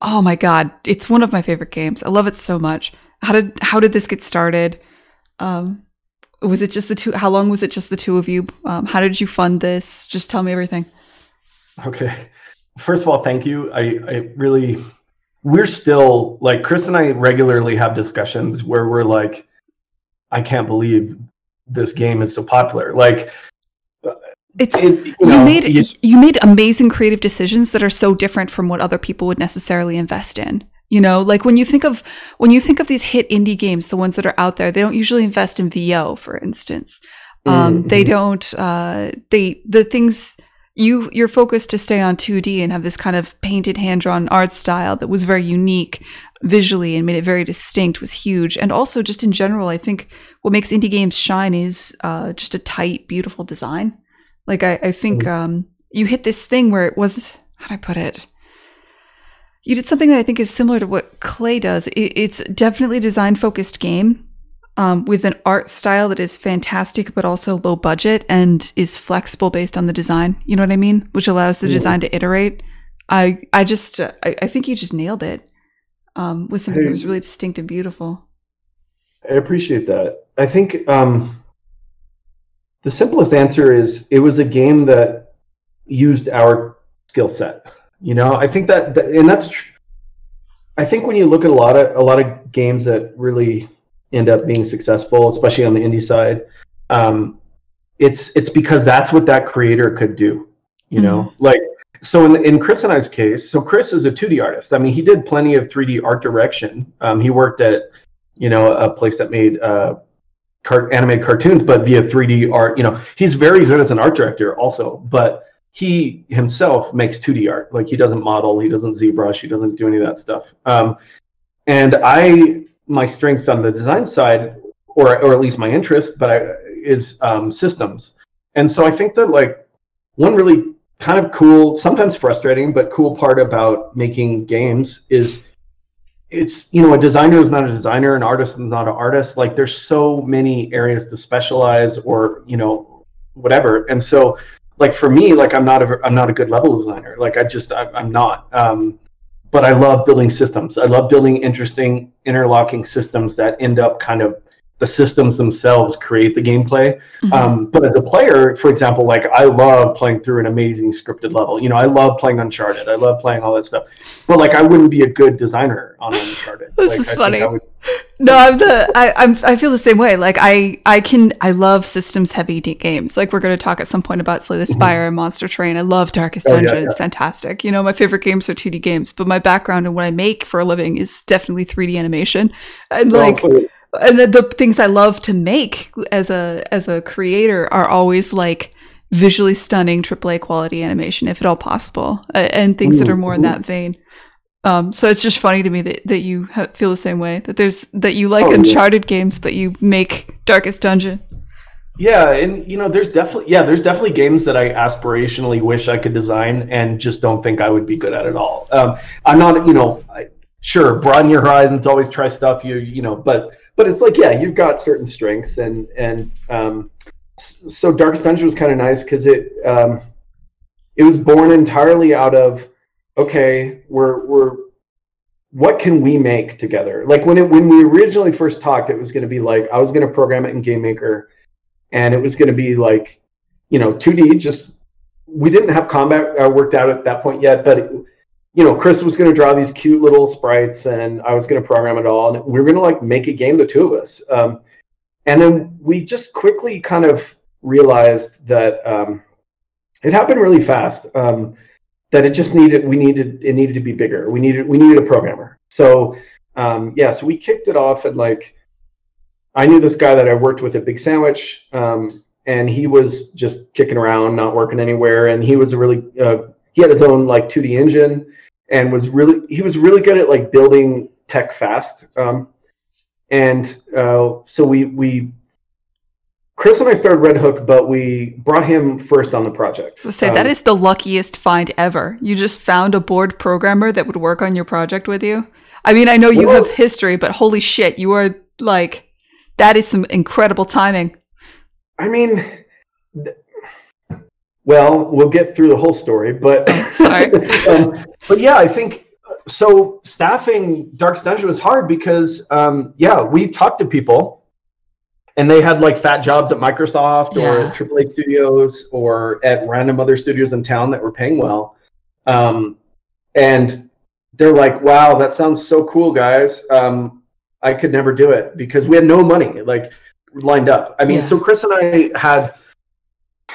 oh my god it's one of my favorite games. I love it so much. How did how did this get started? Um was it just the two how long was it just the two of you? Um, how did you fund this? Just tell me everything. Okay. First of all, thank you. I, I really, we're still like Chris and I regularly have discussions where we're like, I can't believe this game is so popular. Like, it's it, you, you know, made you, you made amazing creative decisions that are so different from what other people would necessarily invest in. You know, like when you think of when you think of these hit indie games, the ones that are out there, they don't usually invest in VO, for instance. Um, mm-hmm. They don't. Uh, they the things you you're focused to stay on 2D and have this kind of painted hand drawn art style that was very unique visually and made it very distinct was huge. And also just in general, I think what makes indie games shine is uh, just a tight, beautiful design. Like I, I think mm-hmm. um, you hit this thing where it was how do I put it? You did something that I think is similar to what Klei does. It, it's definitely a design focused game um, with an art style that is fantastic, but also low budget and is flexible based on the design. You know what I mean? Which allows the yeah. design to iterate. I I just uh, I, I, think you just nailed it um, with something that was really distinct and beautiful. I appreciate that. I think um, the simplest answer is it was a game that used our skill set. You know, I think that, that and that's. Tr- I think when you look at a lot of a lot of games that really end up being successful, especially on the indie side, um, it's it's because that's what that creator could do. you know mm-hmm. like so in, in chris and i's case so chris is a 2d artist i mean he did plenty of 3d art direction um, he worked at you know a place that made uh, car- animated cartoons but via 3d art you know he's very good as an art director also but he himself makes 2d art. Like he doesn't model he doesn't zbrush he doesn't do any of that stuff. Um, and i my strength on the design side or or at least my interest but I, is um, systems. And so i think that like one really kind of cool, sometimes frustrating, but cool part about making games is it's you know a designer is not a designer an artist is not an artist. Like there's so many areas to specialize or you know whatever. And so like for me like i'm not a i'm not a good level designer. Like i just I, i'm not. Um, but i love building systems. I love building interesting interlocking systems that end up kind of the systems themselves create the gameplay. Mm-hmm. Um, but as a player, for example, like I love playing through an amazing scripted level. You know, I love playing Uncharted. I love playing all that stuff. But like, I wouldn't be a good designer on Uncharted. this like, is I funny. Would... No, I'm the I, I'm I feel the same way. Like I I can I love systems heavy games. Like we're going to talk at some point about Slay the mm-hmm. Spire mm-hmm. and Monster Train. I love Darkest Dungeon. Oh, yeah, yeah. It's fantastic. You know, my favorite games are 2D games, but my background and what I make for a living is definitely 3D animation. And like. Oh, and the, the things I love to make as a as a creator are always like visually stunning AAA quality animation, if at all possible, and things that are more in that vein. Um, so it's just funny to me that, that you ha- feel the same way that there's that you like oh, Uncharted yeah. games, but you make Darkest Dungeon. Yeah, and you know, there's definitely yeah, there's definitely games that I aspirationally wish I could design and just don't think I would be good at it all. Um, I'm not, you know, I, sure, broaden your horizons, always try stuff you you know, but but it's like yeah, you've got certain strengths, and and um, so Darkest Dungeon was kind of nice because it um, it was born entirely out of okay, we're we're what can we make together? Like when it when we originally first talked, it was going to be like I was going to program it in Game Maker, and it was going to be like you know 2D. Just we didn't have combat uh, worked out at that point yet, but. It, you know, Chris was going to draw these cute little sprites, and I was going to program it all, and we were going to like make a game, the two of us. Um, and then we just quickly kind of realized that um, it happened really fast. Um, that it just needed, we needed, it needed to be bigger. We needed, we needed a programmer. So um, yeah, so we kicked it off, and like, I knew this guy that I worked with at Big Sandwich, um, and he was just kicking around, not working anywhere, and he was a really, uh, he had his own like 2D engine and was really he was really good at like building tech fast. Um, and uh, so we we Chris and I started Red Hook, but we brought him first on the project. So say um, that is the luckiest find ever. You just found a board programmer that would work on your project with you. I mean, I know you well, have history, but holy shit, you are like that is some incredible timing. I mean, th- well, we'll get through the whole story, but sorry. um, but yeah, I think so. Staffing Dark Dungeon was hard because, um, yeah, we talked to people, and they had like fat jobs at Microsoft yeah. or at AAA studios or at random other studios in town that were paying well, um, and they're like, "Wow, that sounds so cool, guys." Um, I could never do it because we had no money like lined up. I mean, yeah. so Chris and I had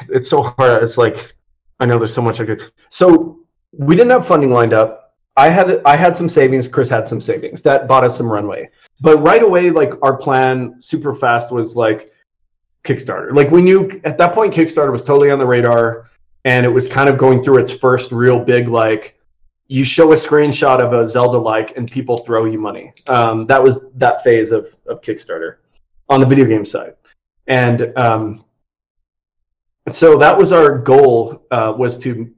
it's so hard. It's like I know there's so much I could. So we didn't have funding lined up. I had I had some savings. Chris had some savings that bought us some runway. But right away, like our plan, super fast was like Kickstarter. Like we knew at that point, Kickstarter was totally on the radar, and it was kind of going through its first real big like. You show a screenshot of a Zelda like, and people throw you money. Um, that was that phase of of Kickstarter on the video game side, and um, so that was our goal uh, was to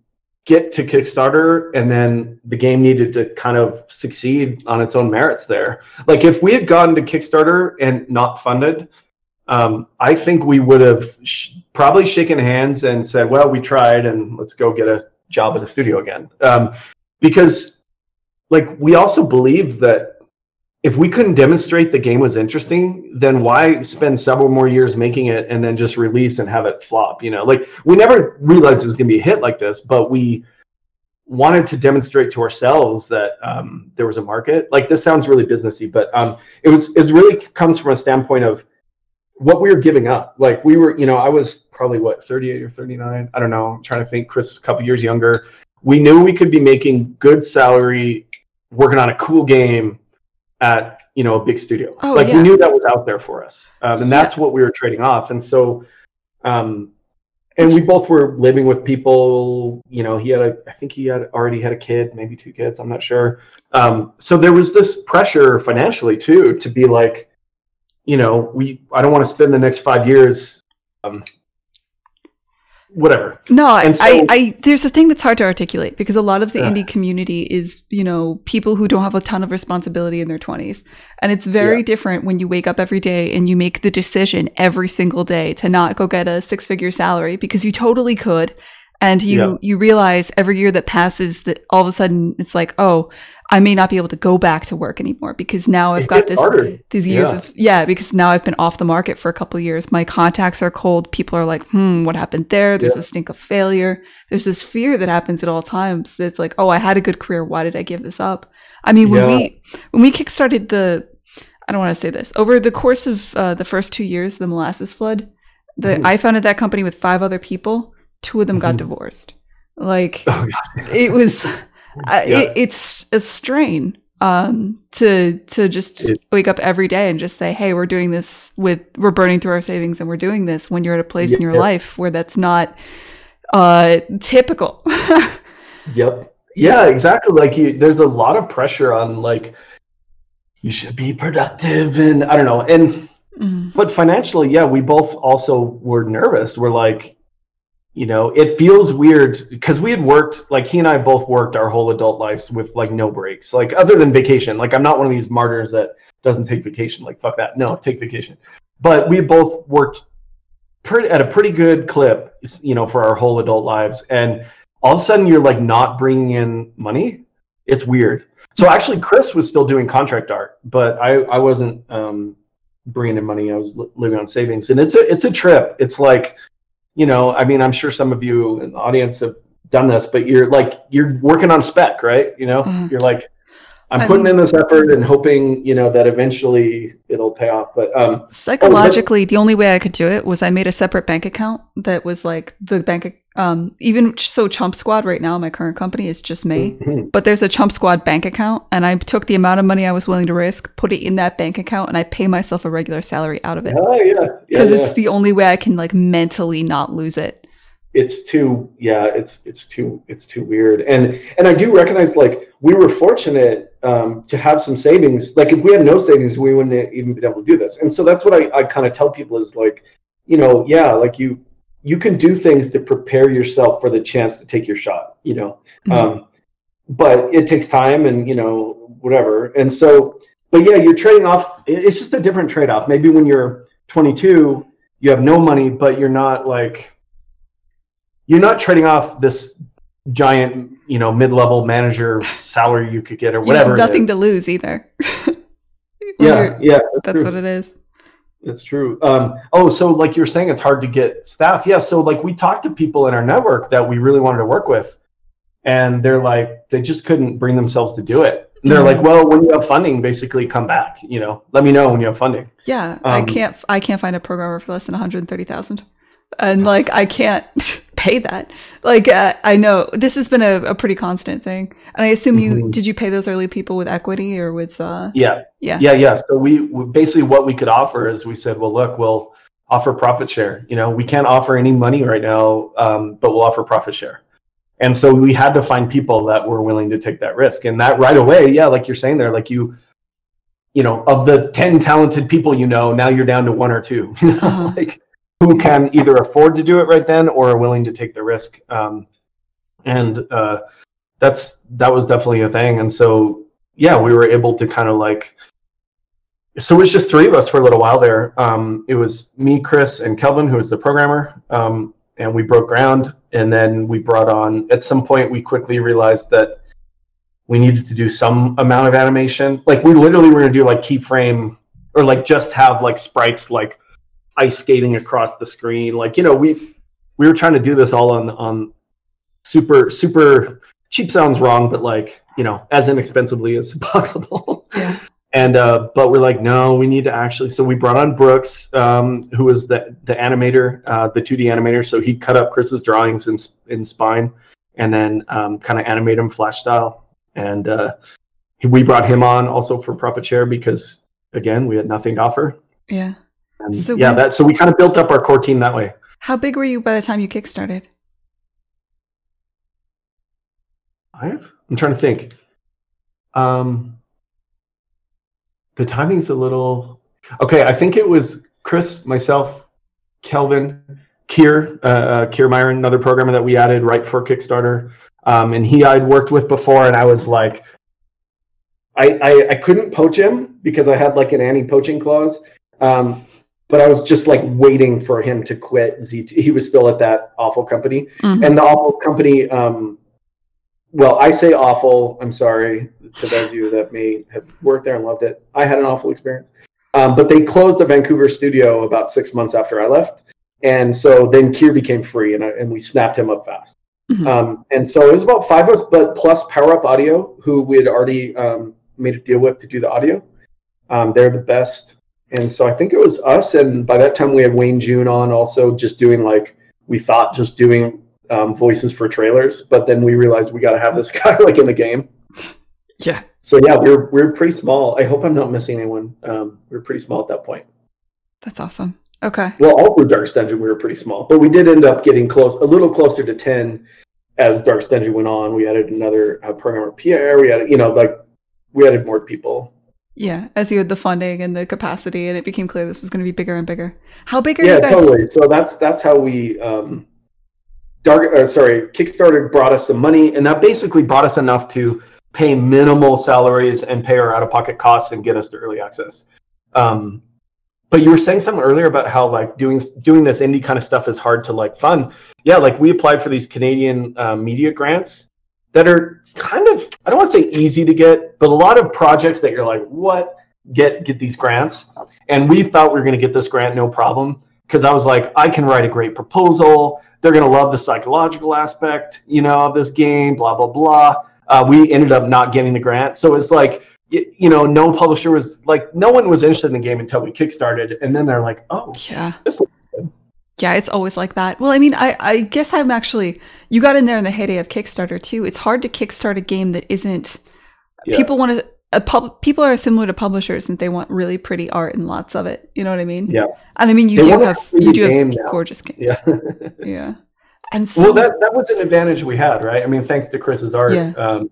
get to Kickstarter, and then the game needed to kind of succeed on its own merits there. Like if we had gone to Kickstarter and not funded, um, I think we would have sh- probably shaken hands and said, "Well, we tried, and let's go get a job at a studio again." Um, because, like, we also believed that if we couldn't demonstrate the game was interesting, then why spend several more years making it and then just release and have it flop? You know, like we never realized it was going to be a hit like this, but we wanted to demonstrate to ourselves that um, there was a market. Like this sounds really businessy, but um, it was it really comes from a standpoint of what we were giving up. Like we were, you know, I was probably what 38 or 39. I don't know. I'm trying to think. Chris is a couple years younger. We knew we could be making good salary, working on a cool game at you know a big studio. Oh, like yeah. we knew that was out there for us, um, and that's yeah. what we were trading off. And so, um, and we both were living with people. You know, he had a, I think he had already had a kid, maybe two kids. I'm not sure. Um, so there was this pressure financially too to be like, you know, we I don't want to spend the next five years um, whatever. No, I, so, I, I, there's a thing that's hard to articulate because a lot of the uh, indie community is, you know, people who don't have a ton of responsibility in their 20s. And it's very yeah. different when you wake up every day and you make the decision every single day to not go get a six figure salary because you totally could. And you, yeah. you realize every year that passes that all of a sudden it's like, oh, I may not be able to go back to work anymore because now I've it got this harder. these years yeah. of yeah because now I've been off the market for a couple years. My contacts are cold. People are like, hmm, what happened there? There's yeah. a stink of failure. There's this fear that happens at all times. That's like, oh, I had a good career. Why did I give this up? I mean, when yeah. we when we kickstarted the, I don't want to say this over the course of uh, the first two years, the molasses flood. The mm-hmm. I founded that company with five other people. Two of them mm-hmm. got divorced. Like oh, it was yeah. it, it's a strain um, to to just it, wake up every day and just say, "Hey, we're doing this with we're burning through our savings and we're doing this." When you're at a place yeah, in your yeah. life where that's not uh, typical. yep. Yeah, exactly. Like you, there's a lot of pressure on like you should be productive and I don't know and. Mm. But financially, yeah, we both also were nervous. We're like, you know it feels weird because we had worked like he and i both worked our whole adult lives with like no breaks like other than vacation. Like i'm not one of these martyrs that doesn't take vacation like fuck that. No take vacation. But we both worked pretty at a pretty good clip you know for our whole adult lives. And all of a sudden you're like not bringing in money? It's weird. So actually chris was still doing contract art but i i wasn't um bringing in money. I was li- living on savings. And it's a it's a trip. It's like you know, I mean, I'm sure some of you in the audience have done this, but you're like you're working on spec, right? You know, mm-hmm. you're like, I'm I putting mean, in this effort and hoping, you know, that eventually it'll pay off. But um, psychologically, oh, the only way I could do it was I made a separate bank account that was like the bank. Um, even so, Chump Squad right now, my current company is just me, mm-hmm. but there's a Chump Squad bank account, and I took the amount of money I was willing to risk, put it in that bank account, and I pay myself a regular salary out of it. Oh yeah, because yeah, yeah. it's the only way I can like mentally not lose it it's too yeah it's it's too it's too weird. And and i do recognize like we were fortunate um, to have some savings. Like if we had no savings we wouldn't even be able to do this. And so that's what i, I kind of tell people is like you know yeah like you you can do things to prepare yourself for the chance to take your shot you know? Mm-hmm. um, but it takes time and you know whatever. And so but yeah you're trading off it's just a different trade-off. Maybe when you're 22 you have no money but you're not like you're not trading off this giant, you know, mid-level manager salary you could get or whatever. Nothing to lose either. yeah, yeah, that's, that's what it is. That's true. Um, oh, so like you're saying, it's hard to get staff. Yeah. So like we talked to people in our network that we really wanted to work with, and they're like they just couldn't bring themselves to do it. And they're mm-hmm. like, well, when you have funding, basically come back. You know, let me know when you have funding. Yeah, um, I can't. I can't find a programmer for less than 130,000 and like I can't pay that. Like uh, I know this has been a, a, pretty constant thing, and I assume you mm-hmm. did you pay those early people with equity or with uh, yeah yeah yeah yeah. So we, we basically what we could offer is we said, well, look, we'll offer profit share. You know, we can't offer any money right now, um, but we'll offer profit share. And so we had to find people that were willing to take that risk, and that right away, yeah, like you're saying there, like you you know, of the 10 talented people you know, now you're down to one or two. uh-huh. like who can either afford to do it right then or are willing to take the risk. Um, and uh, that's that was definitely a thing. And so yeah, we were able to kind of like. So it was just three of us for a little while there. Um, it was me, Chris, and Kelvin, who was the programmer, um, and we broke ground. And then we brought on. At some point, we quickly realized that we needed to do some amount of animation. Like we literally were gonna do like keyframe or like just have like sprites like ice skating across the screen. Like you know, we we were trying to do this all on on super super cheap sounds wrong, but like you know, as inexpensively as possible. Yeah. And uh, but we're like, no, we need to actually. So we brought on Brooks, um, who was the the animator, uh, the 2D animator. So he cut up Chris's drawings in in Spine, and then um, kind of animate them Flash style. And uh, we brought him on also for profit share because again, we had nothing to offer. Yeah. And so yeah, we, that so we kind of built up our core team that way. How big were you by the time you kickstarted? Five. I'm trying to think. Um, the timing's a little okay. I think it was Chris, myself, Kelvin, Keir, uh, uh, Keir Miron, another programmer that we added right for Kickstarter. Um, and he I'd worked with before, and I was like, I, I, I couldn't poach him because I had like an anti-poaching clause. Um, but I was just like waiting for him to quit Z2. He was still at that awful company, mm-hmm. and the awful company. Um, well, I say awful. I'm sorry to those of you that may have worked there and loved it. I had an awful experience, um, but they closed the Vancouver studio about six months after I left, and so then Keir became free, and I, and we snapped him up fast. Mm-hmm. Um, and so it was about five of us, but plus Power Up Audio, who we had already um, made a deal with to do the audio. Um, they're the best. And so I think it was us. And by that time, we had Wayne June on also just doing like, we thought just doing um, voices for trailers. But then we realized we got to have this guy like in the game. Yeah. So yeah, we are we are pretty small. I hope I'm not missing anyone. Um, we are pretty small at that point. That's awesome. Okay. Well, all through Dark Dungeon, we were pretty small, but we did end up getting close, a little closer to 10 as Dark Dungeon went on. We added another uh, programmer, Pierre. We added, you know, like we added more people. Yeah, as you had the funding and the capacity, and it became clear this was going to be bigger and bigger. How big are yeah, you guys? totally. So that's that's how we. Um, Dark, uh, sorry, Kickstarter brought us some money, and that basically brought us enough to pay minimal salaries and pay our out-of-pocket costs and get us to early access. Um, but you were saying something earlier about how like doing doing this indie kind of stuff is hard to like fund. Yeah, like we applied for these Canadian uh, media grants that are kind of I don't want to say easy to get, but a lot of projects that you're like, what get get these grants? And we thought we were going to get this grant no problem because I was like, I can write a great proposal. They're going to love the psychological aspect, you know, of this game. Blah blah blah. Uh, we ended up not getting the grant, so it's like you know, no publisher was like, no one was interested in the game until we kickstarted, and then they're like, oh, yeah, this looks. Yeah, it's always like that. Well, I mean, I, I guess I'm actually you got in there in the heyday of Kickstarter too. It's hard to kickstart a game that isn't. Yeah. People want to. A pub, people are similar to publishers and they want really pretty art and lots of it. You know what I mean? Yeah. And I mean, you they do have you do have now. gorgeous games. Yeah. yeah. And so, well, that that was an advantage we had, right? I mean, thanks to Chris's art. Yeah. Um,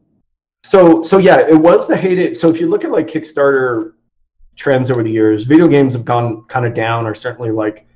so so yeah, it was the heyday. So if you look at like Kickstarter trends over the years, video games have gone kind of down, or certainly like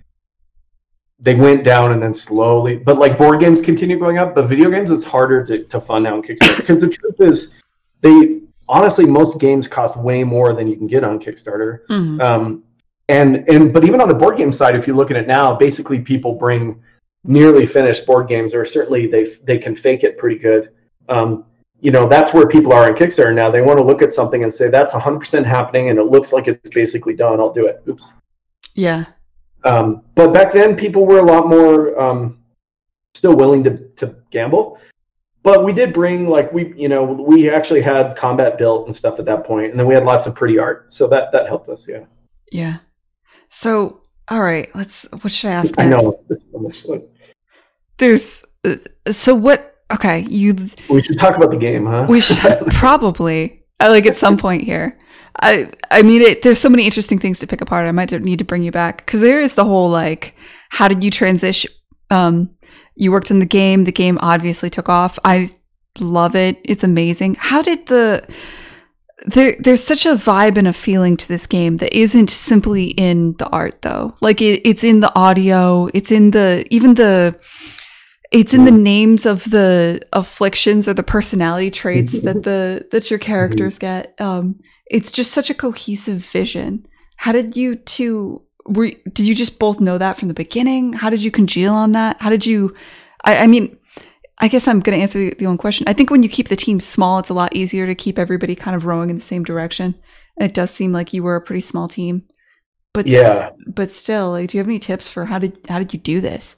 they went down and then slowly. But like board games continue going up, but video games it's harder to, to fund now on Kickstarter because the truth is they honestly most games cost way more than you can get on Kickstarter. Mm-hmm. Um, and and but even on the board game side, if you look at it now, basically people bring nearly finished board games, or certainly they they can fake it pretty good. Um, you know that's where people are on Kickstarter now. They want to look at something and say that's 100% happening and it looks like it's basically done. I'll do it. Oops. Yeah. Um, but back then, people were a lot more um, still willing to to gamble. But we did bring like we you know we actually had combat built and stuff at that point, and then we had lots of pretty art, so that that helped us. Yeah. Yeah. So all right, let's. What should I ask? Next? I know. There's uh, so what okay, you. We should talk about the game, huh? We should probably. Like at some point here. I I mean, it, there's so many interesting things to pick apart. I might need to bring you back because there is the whole like, how did you transition? Um, you worked in the game. The game obviously took off. I love it. It's amazing. How did the there there's such a vibe and a feeling to this game that isn't simply in the art though. Like it, it's in the audio. It's in the even the it's in the names of the afflictions or the personality traits that the that your characters get. Um, it's just such a cohesive vision. How did you two? Were did you just both know that from the beginning? How did you congeal on that? How did you? I, I mean, I guess I'm going to answer the, the own question. I think when you keep the team small, it's a lot easier to keep everybody kind of rowing in the same direction. And it does seem like you were a pretty small team. But yeah, but still, like, do you have any tips for how did how did you do this?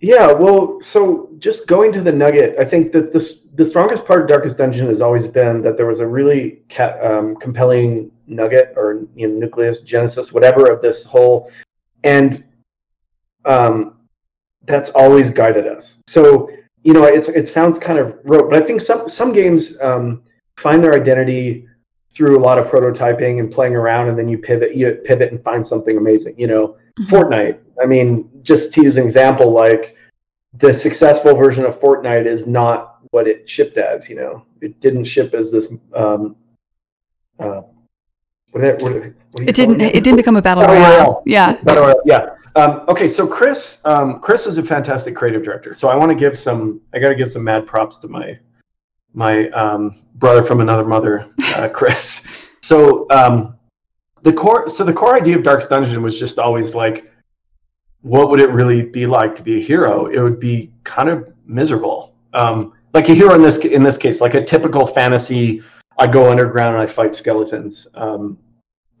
Yeah, well, so just going to the nugget, I think that the the strongest part of Darkest Dungeon has always been that there was a really ca- um, compelling nugget or you know, nucleus, genesis, whatever of this whole, and um, that's always guided us. So you know, it's it sounds kind of rote, but I think some some games um, find their identity through a lot of prototyping and playing around, and then you pivot, you pivot and find something amazing. You know, mm-hmm. Fortnite. I mean, just to use an example, like the successful version of Fortnite is not what it shipped as. You know, it didn't ship as this. Um, uh, what, what, what it didn't. It? it? didn't become a battle, battle royale. royale. Yeah. Battle royale. Yeah. Um, okay, so Chris, um, Chris is a fantastic creative director. So I want to give some. I got to give some mad props to my my um, brother from another mother, uh, Chris. so um, the core. So the core idea of Dark's Dungeon was just always like, what would it really be like to be a hero? It would be kind of miserable. Um, like a hero in this in this case, like a typical fantasy. I go underground and I fight skeletons, um,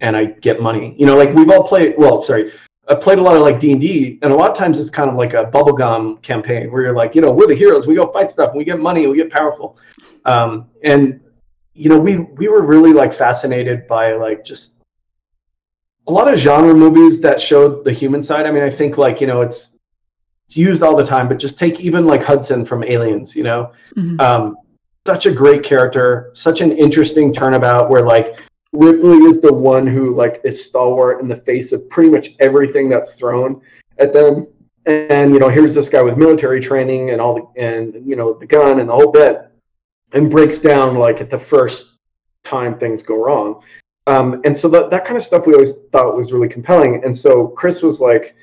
and I get money. You know, like we've all played. Well, sorry, I played a lot of like D and D, and a lot of times it's kind of like a bubblegum campaign where you're like, you know, we're the heroes, we go fight stuff, we get money, we get powerful, um, and you know, we we were really like fascinated by like just a lot of genre movies that showed the human side. I mean, I think like you know, it's it's used all the time, but just take even like Hudson from Aliens, you know, mm-hmm. um, such a great character, such an interesting turnabout where like Ripley is the one who like is stalwart in the face of pretty much everything that's thrown at them. And you know, here's this guy with military training and all the and you know the gun and the whole bit, and breaks down like at the first time things go wrong. Um, and so that that kind of stuff we always thought was really compelling. And so Chris was like,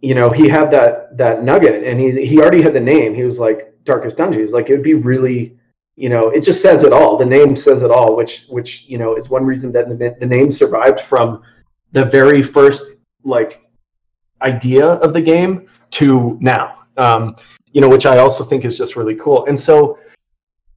you know, he had that that nugget, and he he already had the name. He was like Darkest Dungeon. He's like, it'd be really you know it just says it all the name says it all which which you know is one reason that the, the name survived from the very first like idea of the game to now um, you know which i also think is just really cool and so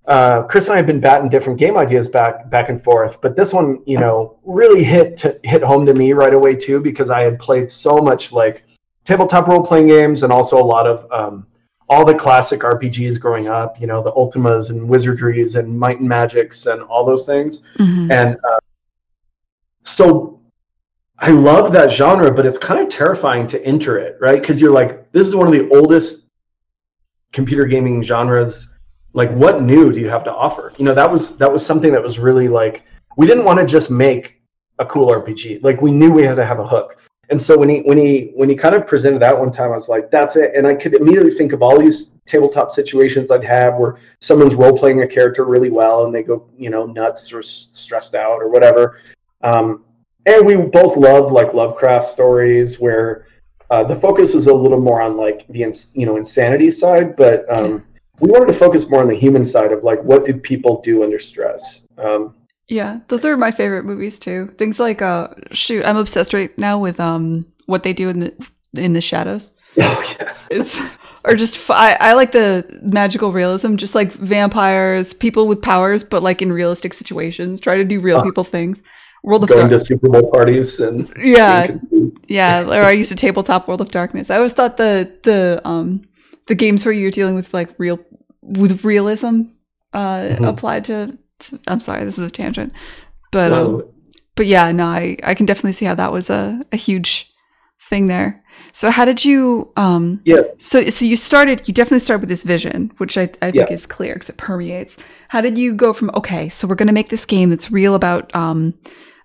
uh, chris and i have been batting different game ideas back back and forth but this one you know really hit to, hit home to me right away too because i had played so much like tabletop role playing games and also a lot of um, all the classic RPGs growing up, you know, the Ultimas and Wizardries and Might and Magics and all those things. Mm-hmm. And uh, so I love that genre, but it's kind of terrifying to enter it, right? Because you're like, this is one of the oldest computer gaming genres. Like, what new do you have to offer? You know, that was that was something that was really like we didn't want to just make a cool RPG. Like, we knew we had to have a hook. And so when he when he when he kind of presented that one time, I was like, "That's it." And I could immediately think of all these tabletop situations I'd have where someone's role playing a character really well and they go, you know, nuts or stressed out or whatever. Um, and we both love like Lovecraft stories where uh, the focus is a little more on like the ins- you know insanity side, but um, we wanted to focus more on the human side of like what do people do under stress. Um, yeah, those are my favorite movies too. Things like uh shoot, I'm obsessed right now with um what they do in the in the shadows. Oh yes. It's or just I, I like the magical realism, just like vampires, people with powers, but like in realistic situations. Try to do real uh, people things. World of going Dar- to Super Bowl parties and yeah, yeah. Or I used to tabletop World of Darkness. I always thought the the um the games where you're dealing with like real with realism uh mm-hmm. applied to I'm sorry, this is a tangent, but um, but yeah, no, I I can definitely see how that was a a huge thing there. So how did you um yeah so so you started you definitely started with this vision which I, I think yeah. is clear because it permeates. How did you go from okay so we're gonna make this game that's real about um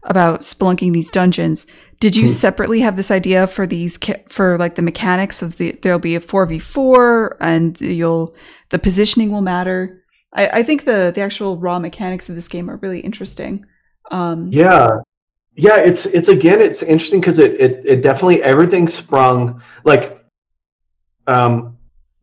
about spelunking these dungeons. Did you hmm. separately have this idea for these for like the mechanics of the there'll be a 4v4 and you'll the positioning will matter? I, I think the the actual raw mechanics of this game are really interesting. Um, yeah, yeah. It's it's again, it's interesting because it, it it definitely everything sprung like, um,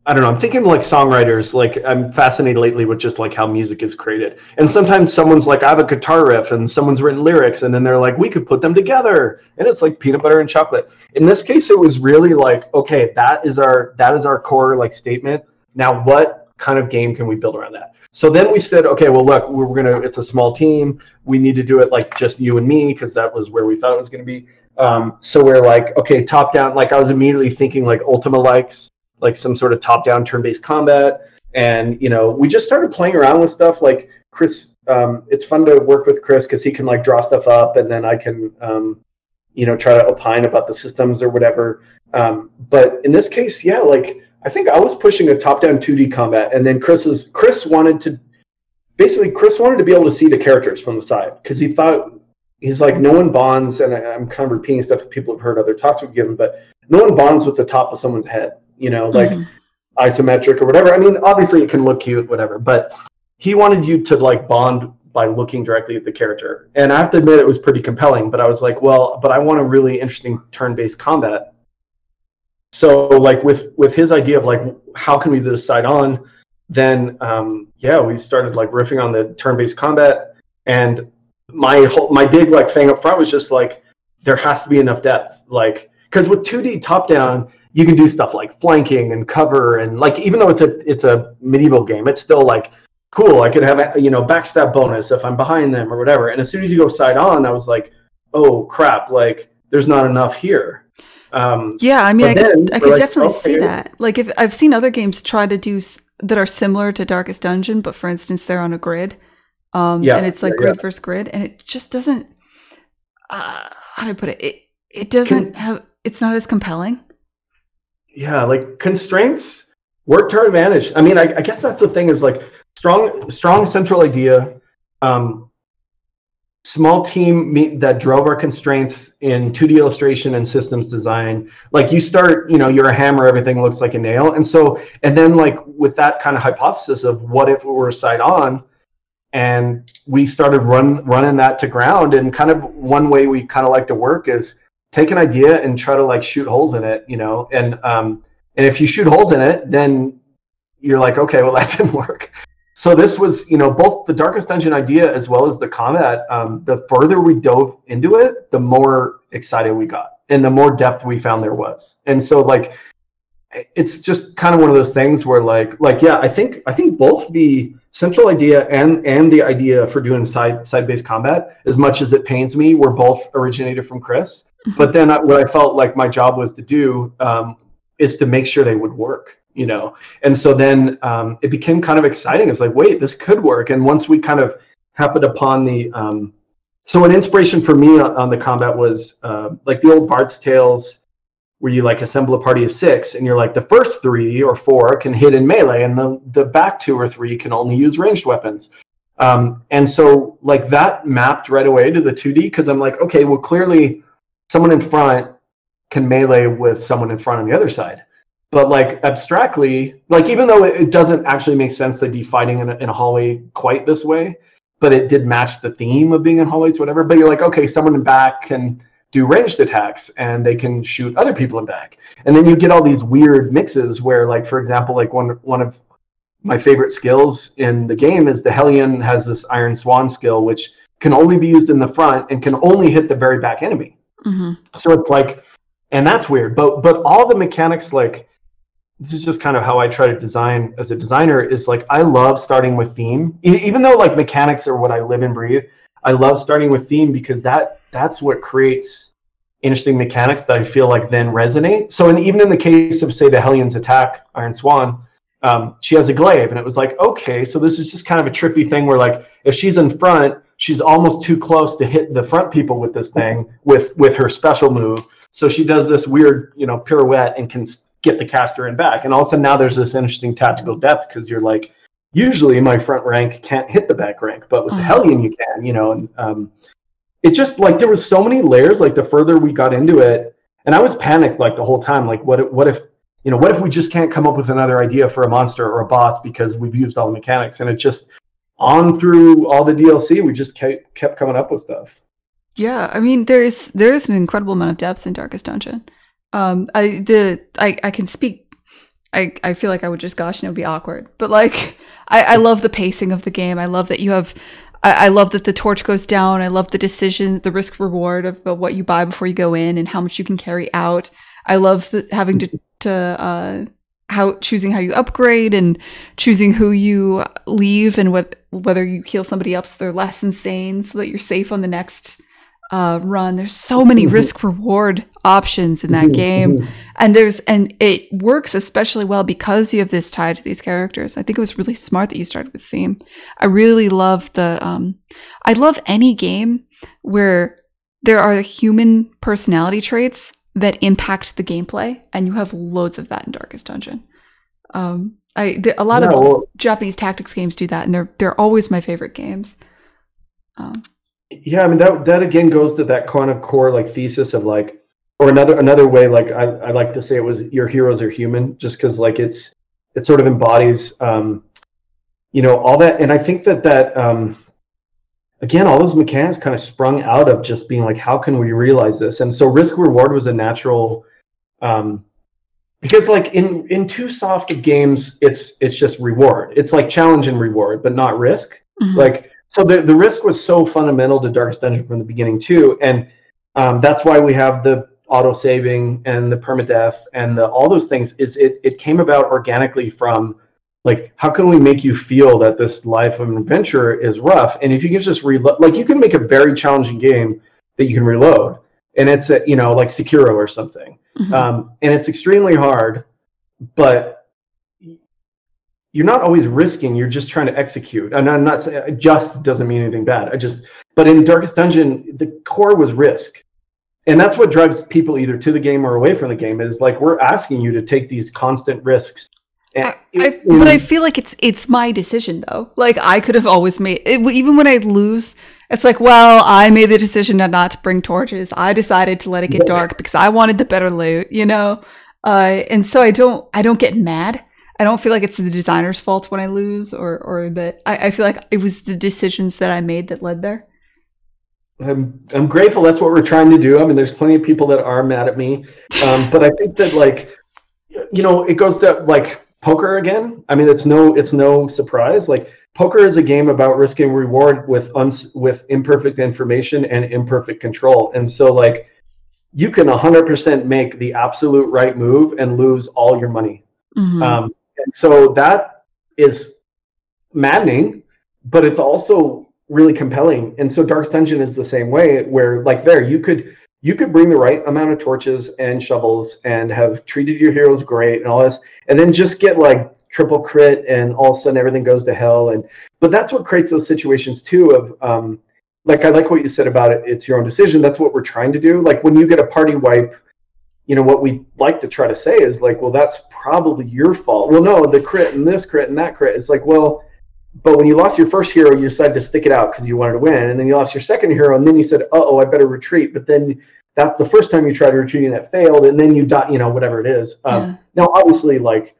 I don't know. I'm thinking like songwriters. Like I'm fascinated lately with just like how music is created. And sometimes someone's like, I have a guitar riff, and someone's written lyrics, and then they're like, we could put them together, and it's like peanut butter and chocolate. In this case, it was really like, okay, that is our that is our core like statement. Now, what kind of game can we build around that? So then we said, okay, well, look, we're gonna. It's a small team. We need to do it like just you and me because that was where we thought it was gonna be. Um, so we're like, okay, top down. Like I was immediately thinking like Ultima likes, like some sort of top down turn based combat. And you know, we just started playing around with stuff. Like Chris, um, it's fun to work with Chris because he can like draw stuff up, and then I can, um, you know, try to opine about the systems or whatever. Um, but in this case, yeah, like I think I was pushing a top down 2D combat, and then Chris's Chris wanted to basically Chris wanted to be able to see the characters from the side because he thought he's like no one bonds, and I, am kind of repeating stuff people have heard other talks we've given, but no one bonds with the top of someone's head, you know, like mm-hmm. isometric or whatever. I mean, obviously it can look cute, whatever, but he wanted you to like bond by looking directly at the character. And I have to admit it was pretty compelling, but I was like, well, but I want a really interesting turn-based combat. So like with with his idea of like how can we decide on, then um, yeah, we started like riffing on the turn-based combat. And my whole my big like thing up front was just like there has to be enough depth. Like because with 2d top down you can do stuff like flanking and cover and like even though it's a it's a medieval game it's still like cool. I could have a you know backstab bonus if i'm behind them or whatever. And as soon as you go side on i was like oh crap. Like there's not enough here um, yeah i mean i could, I could like, definitely okay. see that like if i've seen other games try to do that are similar to darkest dungeon but for instance they're on a grid um, yeah, and it's like yeah, grid yeah. versus grid, and it just doesn't. Uh, how do I put it? It it doesn't Con- have. It's not as compelling. Yeah, like constraints work to our advantage. I mean, I, I guess that's the thing is like strong strong central idea. Um, small team that drove our constraints in 2D illustration and systems design. Like you start, you know, you're a hammer, everything looks like a nail. And so, and then like with that kind of hypothesis of what if we were side on, and we started run running that to ground and kind of one way we kind of like to work is take an idea and try to like shoot holes in it you know and um and if you shoot holes in it then you're like okay well that didn't work so this was you know both the darkest dungeon idea as well as the combat um, the further we dove into it the more excited we got and the more depth we found there was. And so like it's just kind of one of those things where like like yeah i think i think both the central idea and and the idea for doing side side based combat as much as it pains me were both originated from chris. Mm-hmm. but then what i felt like my job was to do um, is to make sure they would work you know? And so then um, it became kind of exciting. It's like wait this could work. And once we kind of happened upon the um, so an inspiration for me on, on the combat was uh, like the old Bard's Tales where you like assemble a party of six and you're like the first three or four can hit in melee and the, the back two or three can only use ranged weapons. Um, and so like that mapped right away to the 2d because i'm like okay well clearly someone in front can melee with someone in front on the other side but like abstractly like even though it, doesn't actually make sense they'd be fighting in a, in a hallway quite this way but it did match the theme of being in hallways whatever but you're like okay someone in back can do ranged attacks and they can shoot other people in back. And then you get all these weird mixes where, like, for example, like one one of my favorite skills in the game is the Hellion has this Iron Swan skill, which can only be used in the front and can only hit the very back enemy. Mm-hmm. So it's like, and that's weird. But but all the mechanics, like, this is just kind of how I try to design as a designer. Is like I love starting with theme, e- even though like mechanics are what I live and breathe. I love starting with theme because that that's what creates interesting mechanics that I feel like then resonate. So in, even in the case of say the Hellion's attack, Iron Swan, um, she has a glaive, and it was like okay, so this is just kind of a trippy thing where like if she's in front, she's almost too close to hit the front people with this thing with with her special move. So she does this weird you know pirouette and can get the caster in back, and all of a sudden now there's this interesting tactical depth because you're like usually my front rank can't hit the back rank, but with the uh-huh. Hellion you can, you know, and um, it just like there was so many layers. Like the further we got into it, and I was panicked like the whole time. Like what? If, what if you know? What if we just can't come up with another idea for a monster or a boss because we've used all the mechanics? And it just on through all the DLC, we just kept kept coming up with stuff. Yeah, I mean there is there is an incredible amount of depth in Darkest Dungeon. Um, I the I I can speak. I, I feel like I would just gosh and it would be awkward. But like I, I love the pacing of the game. I love that you have I, love that the torch goes down. I love the decision, the risk reward of, of, what you buy before you go in and how much you can carry out. I love the, having to, to uh, how choosing how you upgrade and choosing who you leave and what whether you heal somebody up so they're less insane so that you're safe on the next uh, run. There's so many mm-hmm. risk reward options in that game, and there's and it works especially well because you have this tie to these characters. I think it was really smart that you started with theme. I really love the um, I love any game where there are human personality traits that impact the gameplay, and you have loads of that in Darkest Dungeon. Um, I a lot no, of Japanese tactics games do that, and they're they're always my favorite games. Um, yeah, I mean that that again goes to that kind of core like thesis of like, or another another way like I, I like to say it was your heroes are human, just because like it's it sort of embodies um, you know all that, and I think that that um, again all those mechanics kind of sprung out of just being like how can we realize this, and so risk reward was a natural. Um, because like in in too soft of games it's it's just reward it's like challenge and reward but not risk mm-hmm. like so the, the risk was so fundamental to darkest dungeon from the beginning too. And um, that's why we have the auto saving and the permadeath and the, all those things is it, it came about organically from like how can we make you feel that this life of an adventure is rough? And if you can just reload like you can make a very challenging game that you can reload. And it's a, you know like sekiro or something. Mm-hmm. um, and it's extremely hard but you're not always risking you're just trying to execute and i'm not saying just doesn't mean anything bad i just but in darkest dungeon the core was risk and that's what drives people either to the game or away from the game is like we're asking you to take these constant risks I, I, but I feel like it's it's my decision though. Like I could have always made it, even when I lose. It's like, well, I made the decision to not to bring torches. I decided to let it get dark because I wanted the better loot, you know. Uh, and so I don't I don't get mad. I don't feel like it's the designer's fault when I lose, or or that I, I feel like it was the decisions that I made that led there. I'm I'm grateful. That's what we're trying to do. I mean, there's plenty of people that are mad at me, um, but I think that like, you know, it goes to like poker again. I mean, it's no it's no surprise. Like poker is a game about risking reward with uns with imperfect information and imperfect control. And so like you can 100% make the absolute right move and lose all your money. Mm-hmm. Um, and so that is maddening, but it's also really compelling. And so Darkest Dungeon is the same way, where like there you could you could bring the right amount of torches and shovels and have treated your heroes great and all this, and then just get like triple crit and all of a sudden everything goes to hell. And but that's what creates those situations too of um, like I like what you said about it. It's your own decision. That's what we're trying to do. Like when you get a party wipe, you know what we like to try to say is like, well, that's probably your fault. Well, no, the crit and this crit and that crit. It's like, well, but when you lost your first hero, you decided to stick it out because you wanted to win, and then you lost your second hero, and then you said, "Uh oh, I better retreat." But then that's the first time you tried retreating that failed, and then you die. You know, whatever it is. Um, yeah. Now, obviously, like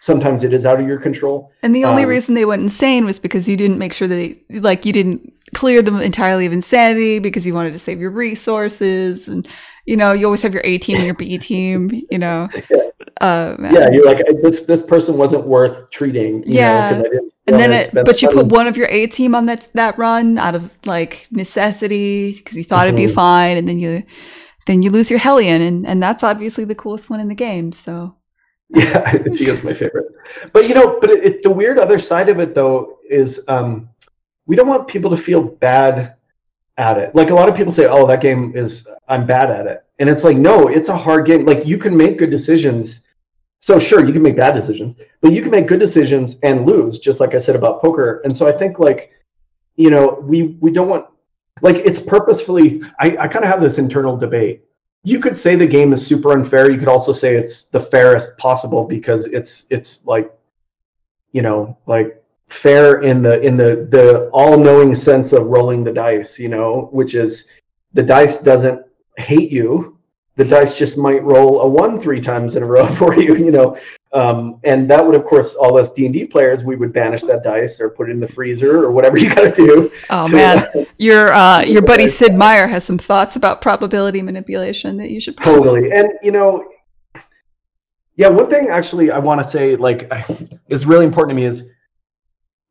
sometimes it is out of your control. And the only um, reason they went insane was because you didn't make sure that they, like you didn't clear them entirely of insanity because you wanted to save your resources and you know you always have your A team and your B team. You know. yeah. Uh, yeah, you're like this. This person wasn't worth treating. yeah. Know, and then it, but you put one of your A team on that that run out of like necessity because you thought mm-hmm. it'd be mm-hmm. fine, and then you then you lose your Hellion, and and that's obviously the coolest one in the game. So yeah, she is my favorite. But you know, but it, it, the weird other side of it though is um, we don't want people to feel bad at it. Like a lot of people say, "Oh, that game is I'm bad at it," and it's like, no, it's a hard game. Like you can make good decisions so sure, you can make bad decisions, but you can make good decisions and lose, just like I said about poker. And so I think like, you know, we we don't want like it's purposefully. I I kind of have this internal debate. You could say the game is super unfair. You could also say it's the fairest possible because it's it's like, you know, like fair in the in the the all-knowing sense of rolling the dice. You know, which is the dice doesn't hate you the dice just might roll a one three times in a row for you, you know. Um, and that would, of course, all us D and D players, we would banish that dice or put it in the freezer or whatever you got to do. Oh man, uh, your uh, your buddy Sid Meier has some thoughts about probability manipulation that you should probably... totally. And you know, yeah, one thing actually I want to say like is really important to me is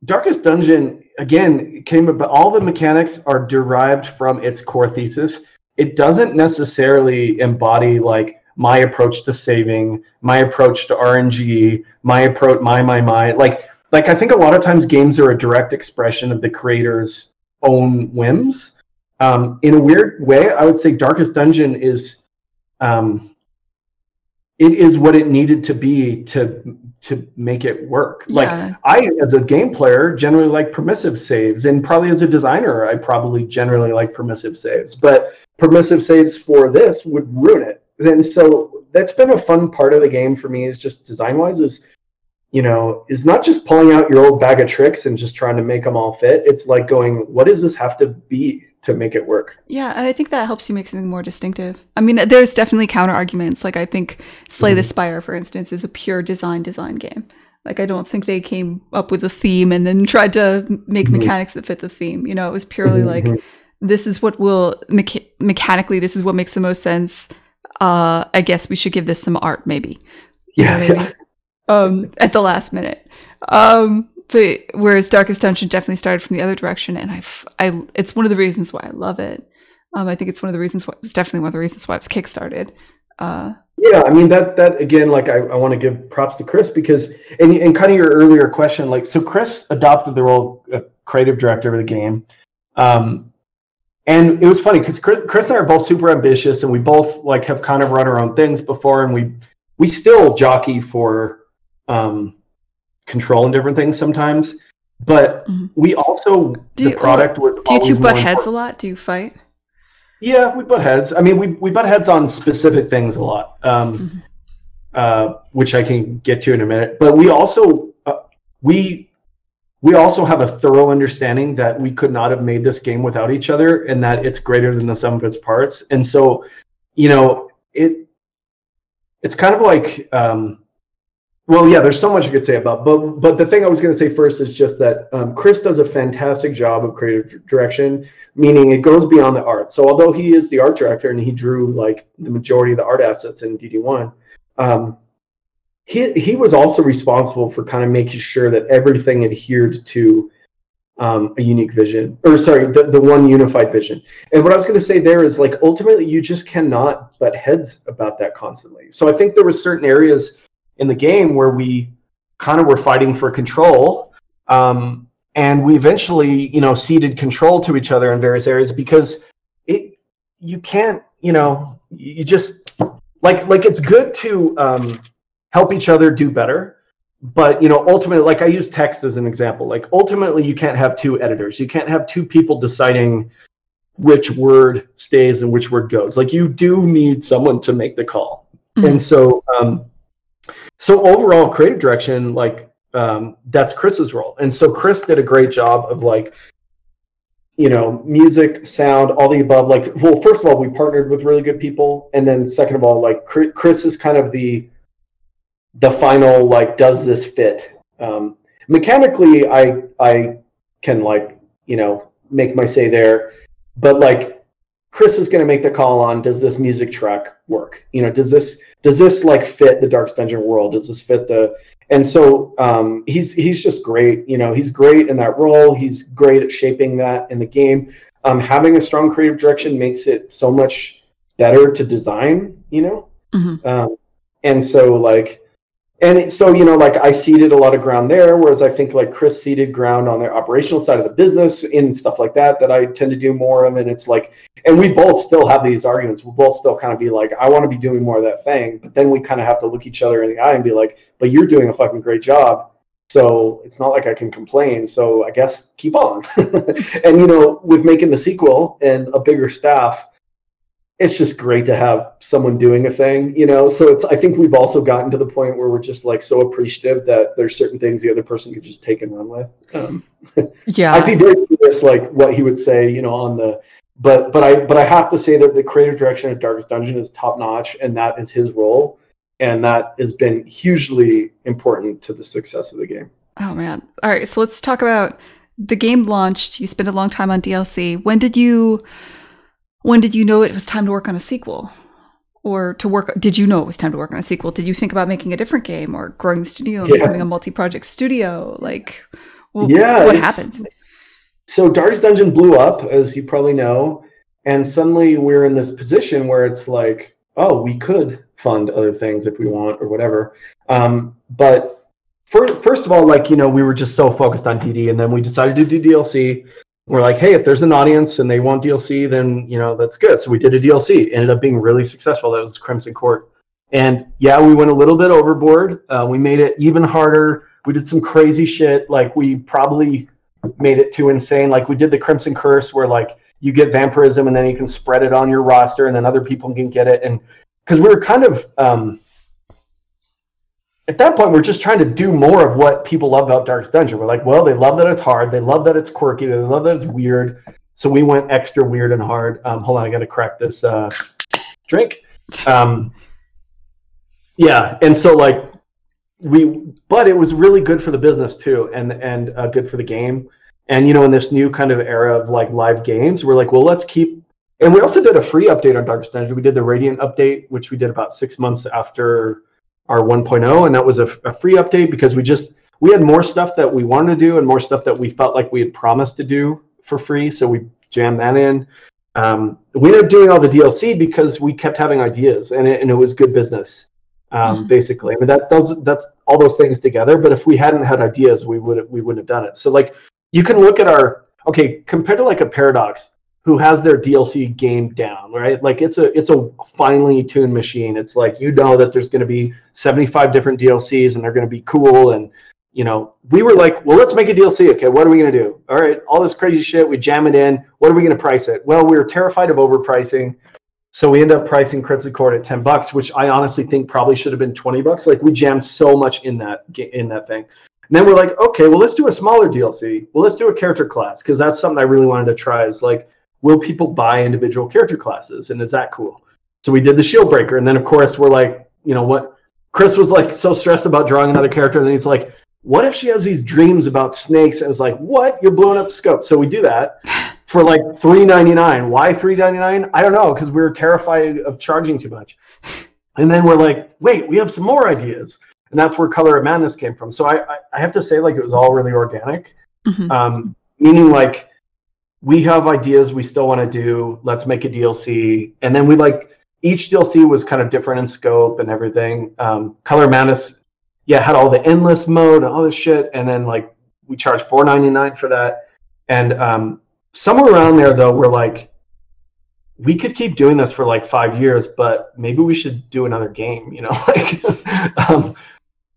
Darkest Dungeon again came about. All the mechanics are derived from its core thesis it doesn't necessarily embody like my approach to saving, my approach to RNG, my approach, my, my, my. Like, like I think a lot of times games are a direct expression of the creator's own whims. um, in a weird way, I would say Darkest Dungeon is um, it is what it needed to be to to make it work. Yeah. Like I, as a game player, generally like permissive saves, and probably as a designer, I probably generally like permissive saves. But permissive saves for this would ruin it. And so that's been a fun part of the game for me. Is just design wise is you know, is not just pulling out your old bag of tricks and just trying to make them all fit. It's like going, what does this have to be to make it work? Yeah, and I think that helps you make something more distinctive. I mean, there's definitely counter arguments. Like I think Slay mm-hmm. the Spire, for instance, is a pure design design game. Like I don't think they came up with a theme and then tried to make mm-hmm. mechanics that fit the theme. You know, it was purely mm-hmm. like this is what will mecha- mechanically this is what makes the most sense. Uh, I guess we should give this some art, maybe. You yeah, yeah um, at the last minute. Um, but whereas Darkest Dungeon definitely started from the other direction, and I, I, it's one of the reasons why I love it. Um, I think it's one of the reasons why it was definitely one of the reasons why it was kickstarted. Uh, yeah, I mean that that again, like I, I want to give props to Chris because and and kind of your earlier question, like so Chris adopted the role of creative director of the game. Um, and it was funny because Chris, Chris and I are both super ambitious, and we both like have kind of run our own things before, and we we still jockey for um, control and different things sometimes. But mm-hmm. we also do the you, product was. Do you two butt heads a lot? Do you fight? Yeah, we butt heads. I mean, we we butt heads on specific things a lot, um, mm-hmm. uh, which I can get to in a minute. But we also uh, we we also have a thorough understanding that we could not have made this game without each other, and that it's greater than the sum of its parts. And so, you know, it it's kind of like um, well, yeah, there's so much I could say about, but but the thing I was going to say first is just that um, Chris does a fantastic job of creative direction, meaning it goes beyond the art. So although he is the art director and he drew like the majority of the art assets in DD1, um, he he was also responsible for kind of making sure that everything adhered to um, a unique vision, or sorry, the, the one unified vision. And what I was going to say there is like ultimately you just cannot butt heads about that constantly. So I think there were certain areas in the game where we kind of were fighting for control. Um, and we eventually, you know, ceded control to each other in various areas because it you can't, you know, you just like like it's good to um, help each other do better but you know ultimately like i use text as an example like ultimately you can't have two editors you can't have two people deciding which word stays and which word goes like you do need someone to make the call mm-hmm. and so um, so overall creative direction like um, that's chris's role. And so chris did a great job of like you know music sound all the above. Like well first of all we partnered with really good people. And then second of all like chris is kind of the the final like does this fit? Um, mechanically i i can like you know make my say there. But like Chris is going to make the call on does this music track work? You know, does this does this like fit the Dark Dungeon world? Does this fit the and so um, he's he's just great. You know, he's great in that role. He's great at shaping that in the game. Um, having a strong creative direction makes it so much better to design. You know, mm-hmm. um, and so like and it, so you know like i ceded a lot of ground there whereas i think like chris ceded ground on the operational side of the business in stuff like that that i tend to do more of and it's like and we both still have these arguments we'll both still kind of be like i want to be doing more of that thing but then we kind of have to look each other in the eye and be like but you're doing a fucking great job so it's not like i can complain so i guess keep on and you know with making the sequel and a bigger staff it's just great to have someone doing a thing, you know. So it's I think we've also gotten to the point where we're just like so appreciative that there's certain things the other person could just take and run with. Um, yeah, I'd be very curious, like what he would say, you know, on the. But but I but I have to say that the creative direction of Darkest Dungeon is top notch, and that is his role, and that has been hugely important to the success of the game. Oh man! All right, so let's talk about the game launched. You spent a long time on DLC. When did you? when did you know it was time to work on a sequel? Or to work, did you know it was time to work on a sequel? Did you think about making a different game or growing the studio and yeah. becoming a multi project studio? Like, well, yeah, what happened? So, Darkest Dungeon blew up, as you probably know. And suddenly we're in this position where it's like, oh, we could fund other things if we want or whatever. Um, but for, first of all, like, you know, we were just so focused on DD and then we decided to do DLC we're like, hey, if there's an audience and they want DLC, then you know that's good. So we did a DLC. Ended up being really successful. That was Crimson Court. And yeah, we went a little bit overboard. Uh, we made it even harder. We did some crazy shit. Like we probably made it too insane. Like we did the Crimson Curse, where like you get vampirism and then you can spread it on your roster, and then other people can get it. And because we were kind of um, at that point, we're just trying to do more of what people love about Darkest Dungeon. We're like, well, they love that it's hard. They love that it's quirky. They love that it's weird. So we went extra weird and hard. Um, hold on, I got to crack this uh, drink. Um, yeah, and so like we, but it was really good for the business too, and and uh, good for the game. And you know, in this new kind of era of like live games, we're like, well, let's keep. And we also did a free update on Darkest Dungeon. We did the Radiant update, which we did about six months after our 1.0 and that was a, a, free update because we just we had more stuff that we wanted to do and more stuff that we felt like we had promised to do for free so we jammed that in um, we ended up doing all the dlc because we kept having ideas and it, and it was good business um, mm-hmm. basically i mean that those that's all those things together but if we hadn't had ideas we would we wouldn't have done it so like you can look at our okay compared to like a paradox who has their DLC game down, right? Like it's a it's a finely tuned machine. It's like you know that there's going to be 75 different DLCs and they're going to be cool and you know, we were like, well, let's make a DLC. Okay, what are we going to do? All right, all this crazy shit, we jam it in. What are we going to price it? Well, we were terrified of overpricing. So we end up pricing Crimson Court at 10 bucks, which I honestly think probably should have been 20 bucks. Like we jammed so much in that in that thing. And then we're like, okay, well, let's do a smaller DLC. Well, let's do a character class because that's something I really wanted to try. Is like, will people buy individual character classes? And is that cool? So we did the Shieldbreaker. And then, of course, we're like, you know what? Chris was like so stressed about drawing another character. And then he's like, what if she has these dreams about snakes? And it's like, what? You're blowing up scope. So we do that for like three ninety nine. Why three ninety nine? I don't know, because we were terrified of charging too much. And then we're like, wait, we have some more ideas. And that's where Color of Madness came from. So I, I, I have to say, like, it was all really organic. Mm-hmm. Um, meaning, like, we have ideas we still want to do. Let's make a DLC. And then we like each DLC was kind of different in scope and everything. Um, Color Madness, yeah, had all the endless mode and all this shit. And then like we charged four ninety nine for that. And um, somewhere around there though, we're like, we could keep doing this for like five years, but maybe we should do another game, you know? like, um,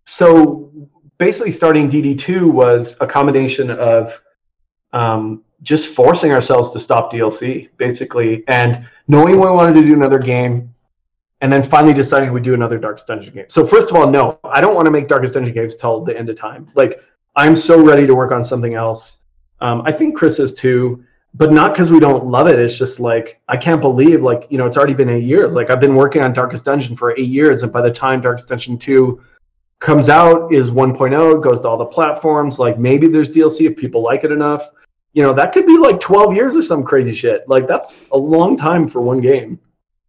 so basically, starting DD two was a combination of um, just forcing ourselves to stop DLC basically, and knowing we wanted to do another game, and then finally deciding we'd do another Darkest Dungeon game. So first of all, no, I don't want to make Darkest Dungeon games till the end of time. Like I'm so ready to work on something else. Um, I think Chris is too, but not because we don't love it. It's just like I can't believe like you know it's already been eight years. Like I've been working on Darkest Dungeon for eight years, and by the time Darkest Dungeon two comes out is 1.0 goes to all the platforms. Like maybe there's dlc if people like it enough. You know that could be like 12 years or some crazy shit. Like that's a long time for one game.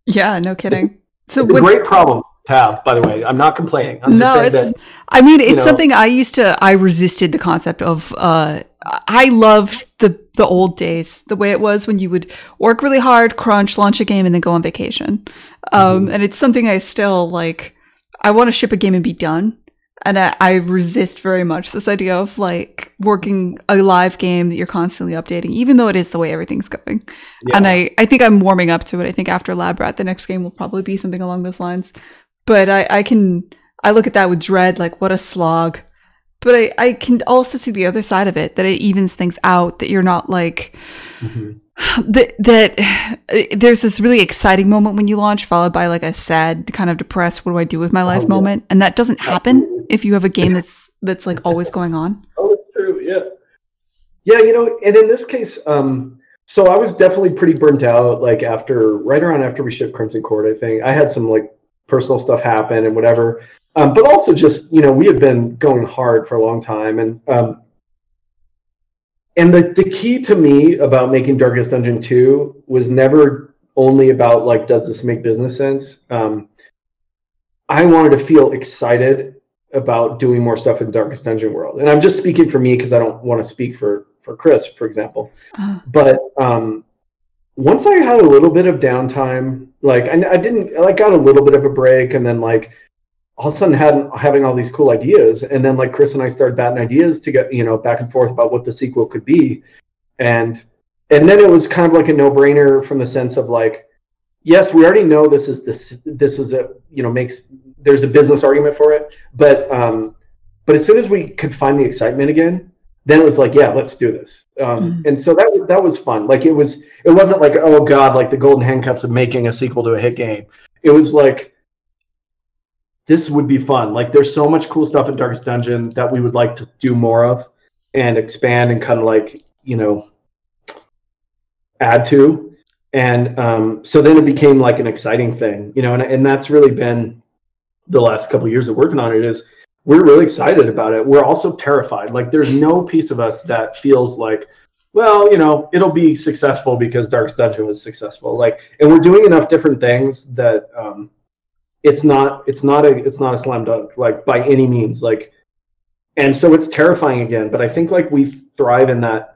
Yeah no kidding. So it's a great problem to have by the way. I'm not complaining. I'm no it's that, i mean it's you know, something i used to i resisted the concept of uh i loved the the old days the way it was when you would work really hard crunch launch a game and then go on vacation um mm-hmm. and it's something i still like i want to ship a game and be done and I, I, resist very much this idea of like working a live game that you're constantly updating, even though it is the way everything's going. Yeah. And I, I think I'm warming up to it. I think after Lab Rat, the next game will probably be something along those lines. But I, I can, I look at that with dread, like what a slog. But I, I can also see the other side of it, that it evens things out, that you're not like, mm-hmm. that that there's this really exciting moment when you launch followed by like a sad kind of depressed what do i do with my life oh, yeah. moment and that doesn't happen if you have a game that's that's like always going on. Oh it's true yeah. Yeah you know and in this case um so i was definitely pretty burnt out like after right around after we shipped crimson court i think. I had some like personal stuff happen and whatever um, but also just you know we had been going hard for a long time and um, and the, the key to me about making Darkest Dungeon 2 was never only about like does this make business sense um, i wanted to feel excited about doing more stuff in darkest dungeon world and i'm just speaking for me because i don't want to speak for for chris for example uh. but um, once i had a little bit of downtime like I, I didn't like got a little bit of a break and then like all of a sudden had having all these cool ideas and then like chris and i started batting ideas to get you know back and forth about what the sequel could be and and then it was kind of like a no-brainer from the sense of like, yes, we already know this is this this is a you know makes there's a business argument for it, but um, but as soon as we could find the excitement again, then it was like, yeah, let's do this. Um, mm-hmm. And so that that was fun. Like it was it wasn't like oh god, like the golden handcuffs of making a sequel to a hit game. It was like this would be fun. Like there's so much cool stuff in Darkest Dungeon that we would like to do more of and expand and kind of like you know add to. And um, so then it became like an exciting thing, you know, and, and that's really been the last couple of years of working on it is we're really excited about it. We're also terrified. Like there's no piece of us that feels like, well, you know, it'll be successful because Darkest Dungeon was successful. Like, and we're doing enough different things that um, it's not it's not a it's not a slam dunk like by any means. Like, and so it's terrifying again. But I think like we thrive in that.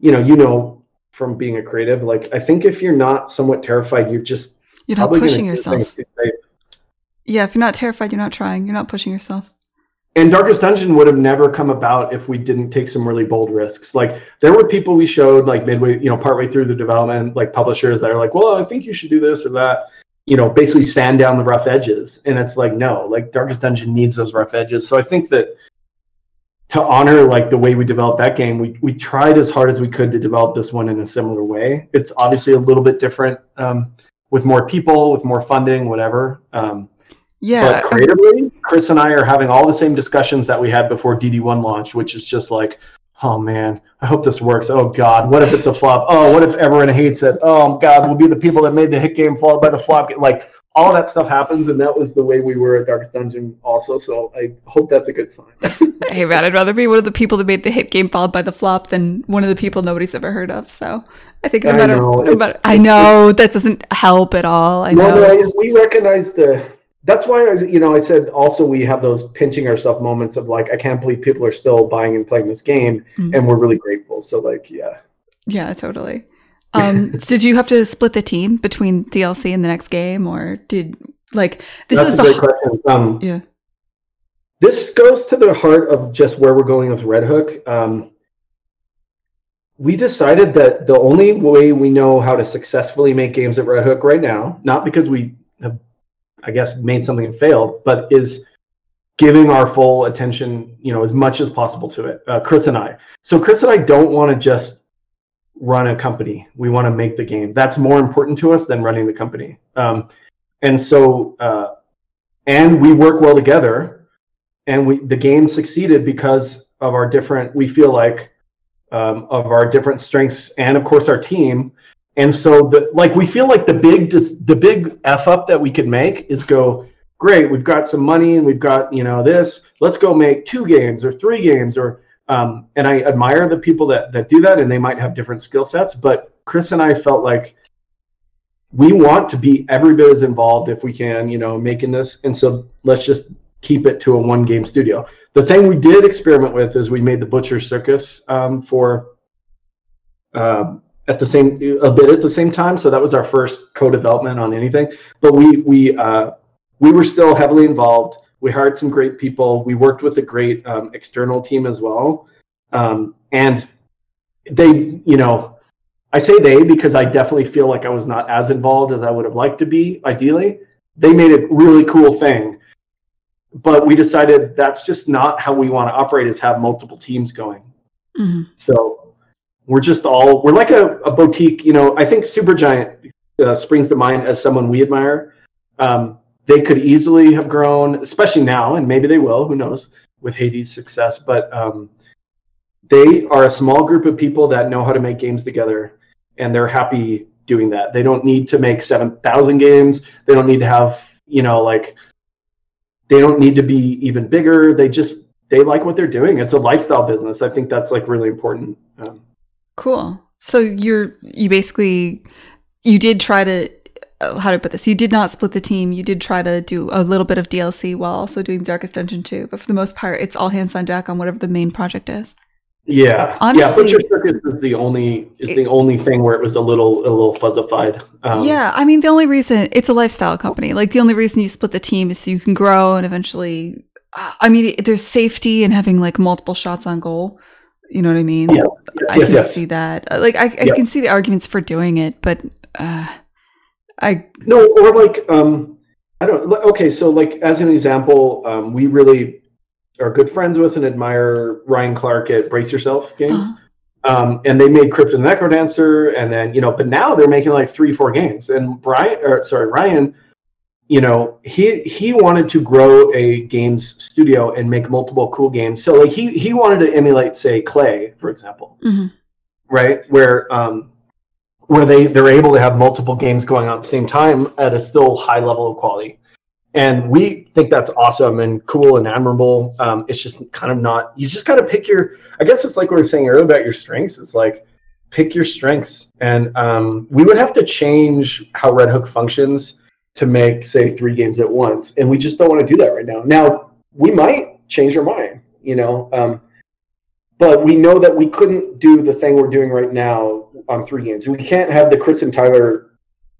You know, you know from being a creative. Like, I think if you're not somewhat terrified, you're just you're not pushing yourself. Yeah, if you're not terrified, you're not trying. You're not pushing yourself and Darkest Dungeon would have never come about if we didn't take some really bold risks. Like there were people we showed like midway, you know, partway through the development, like publishers that are like, well, I think you should do this or that, you know, basically sand down the rough edges. And it's like, no, like Darkest Dungeon needs those rough edges. So I think that to honor like the way we developed that game, we we tried as hard as we could to develop this one in a similar way. It's obviously a little bit different um, with more people, with more funding, whatever. Um, yeah. But creatively, Chris and I are having all the same discussions that we had before DD1 launched, which is just like, oh man, I hope this works. Oh God, what if it's a flop? Oh, what if everyone hates it? Oh God, we'll be the people that made the hit game followed by the flop. Like all that stuff happens, and that was the way we were at Darkest Dungeon also. So I hope that's a good sign. hey man, I'd rather be one of the people that made the hit game followed by the flop than one of the people nobody's ever heard of. So I think no matter, I know, no matter, I know that doesn't help at all. I know. No, no, we recognize the that's why I, you know, I said also we have those pinching ourselves moments of like, I can't believe people are still buying and playing this game, mm-hmm. and we're really grateful. So like, yeah, yeah, totally. Um, did you have to split the team between DLC and the next game, or did like this That's is the question. Um, yeah. This goes to the heart of just where we're going with Red Hook. Um, we decided that the only way we know how to successfully make games at Red Hook right now, not because we have I guess, made something and failed, but is giving our full attention, you know, as much as possible to it. Uh, Chris and I. So Chris and I don't want to just run a company. We want to make the game. That's more important to us than running the company. Um, and so, uh, and we work well together. And we the game succeeded because of our different. We feel like um, of our different strengths, and of course our team and so the like we feel like the big just the big f up that we could make is go great we've got some money and we've got you know this. Let's go make two games or three games or um, and I admire the people that that do that and they might have different skill sets but Chris and I felt like we want to be every bit as involved if we can you know making this. And so let's just keep it to a one game studio. The thing we did experiment with is we made the butcher circus um, for um, at the same a bit at the same time. So that was our first co-development on anything. But we we uh, we were still heavily involved. We hired some great people. We worked with a great um, external team as well. Um, and they, you know, I say they because I definitely feel like I was not as involved as I would have liked to be. Ideally, they made a really cool thing. But we decided that's just not how we want to operate. Is have multiple teams going. Mm-hmm. So we're just all we're like a, a boutique you know i think supergiant uh, springs to mind as someone we admire. Um, they could easily have grown especially now and maybe they will who knows with hades success but um, they are a small group of people that know how to make games together and they're happy doing that. They don't need to make 7000 games. They don't need to have you know like they don't need to be even bigger. They just they like what they're doing. It's a lifestyle business. I think that's like really important um, Cool. So you're you basically you did try to uh, how to put this? You did not split the team. You did try to do a little bit of DLC while also doing Darkest Dungeon 2, but for the most part, it's all hands on deck on whatever the main project is. Yeah, Honestly, yeah. Butcher Circus is the only is it, the only thing where it was a little a little fuzzified. Um, yeah, I mean the only reason it's a lifestyle company. Like the only reason you split the team is so you can grow and eventually. Uh, I mean, there's safety in having like multiple shots on goal You know what I mean? Yes, I yes, can yes. see that. Uh, Like I, I Yeah. can see the arguments for doing it, but uh, I No, or like um, I don't. Okay, so like as an example, um, we really are good friends with and admire Ryan Clark at Brace Yourself Games. uh, um, and they made Crypt of the NecroDancer, and then you know, but now they're making like three, four games. And Brian, or sorry, Ryan, you know, he he wanted to grow a games studio and make multiple cool games. So like he he wanted to emulate, say, Klei, for example, mhm. right, where um, where they they're able to have multiple games going on at the same time at a still high level of quality. And we think that's awesome and cool and admirable. Um, it's just kind of not. You just got to pick your. I guess it's like what we were saying earlier about your strengths. It's like pick your strengths, and um, we would have to change how Red Hook functions to make, say, three games at once, and we just don't want to do that right now. Now we might change our mind, you know, um, but we know that we couldn't do the thing we're doing right now on three games. We can't have the Chris and Tyler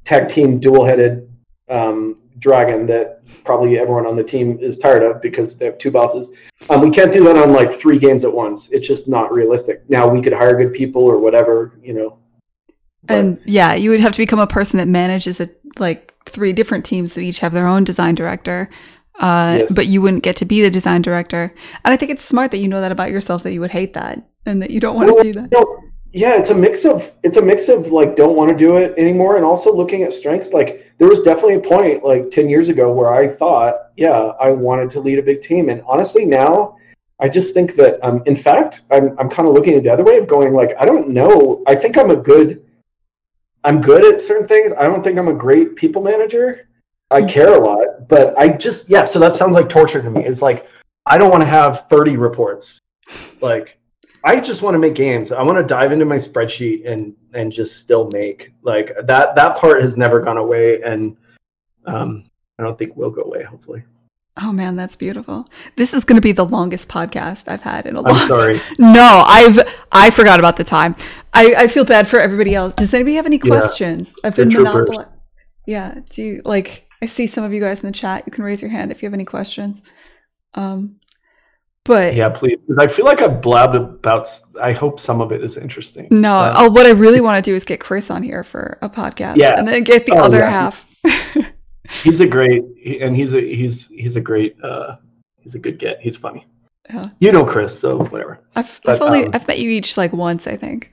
tag team dual-headed um, dragon that probably everyone on the team is tired of because they have two bosses. Um, we can't do that on like three games at once. It's just not realistic. Now we could hire good people or whatever, you know. But- and yeah, you would have to become a person that manages a, like three different teams that each have their own design director. Uh, Yes. But you wouldn't get to be the design director. And I think it's smart that you know that about yourself that you would hate that and that you don't want to do that. No, yeah, it's a mix of it's a mix of like don't want to do it anymore, and also looking at strengths. Like there was definitely a point like ten years ago where I thought, yeah, I wanted to lead a big team, and honestly now. I just think that, um, in fact, I'm, I'm kind of looking at the other way of going like, I don't know. I think I'm a good, I'm good at certain things. I don't think I'm a great people manager. I Mhm. care a lot, but I just, yeah. So that sounds like torture to me. It's like, I don't want to have 30 reports. Like, I just want to make games. I want to dive into my spreadsheet and and just still make like that. That part has never gone away, and um, I don't think will go away. Hopefully, Oh man, that's beautiful. This is going to be the longest podcast I've had in a I'm long sorry. No, I've I forgot about the time. I, I feel bad for everybody else. Does anybody have any Yeah. questions? I've You're been. Yeah. Do you like? I see some of you guys in the chat. You can raise your hand if you have any questions. Um, but Yeah, please. I feel like I've blabbed about. I hope some of it is interesting. no. Uh, oh, what I really want to do is get Chris on here for a podcast. Yeah. and then get the Oh, other yeah. half. he's a great, and he's a he's he's a great. uh He's a good get. He's funny. Yeah. You know Chris, so whatever. I've But, I've only um, I've met you each like once, I think.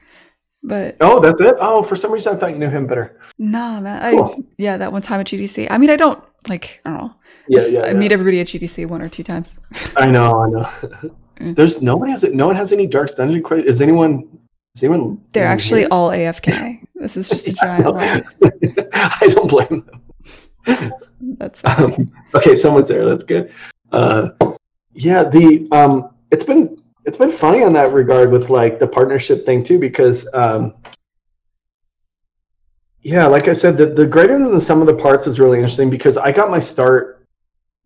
But Oh, that's it. Oh, for some reason I thought you knew him better. nah, man. I, yeah, that one time at GDC. I mean, I don't like. I don't know. Yeah, yeah. I yeah. meet everybody at GDC one or two times. I know, I know. Mm. There's nobody has it. No one has any Dark Dungeon credit. Is anyone? Is anyone? They're actually here? all AFK. This is just a I giant lie. I don't blame them. That's Um, okay, someone's there. That's good. Uh, yeah, the um, it's been it's been funny on that regard with like the partnership thing too, because um, yeah, like I said, the the greater than the sum of the parts is really interesting because I got my start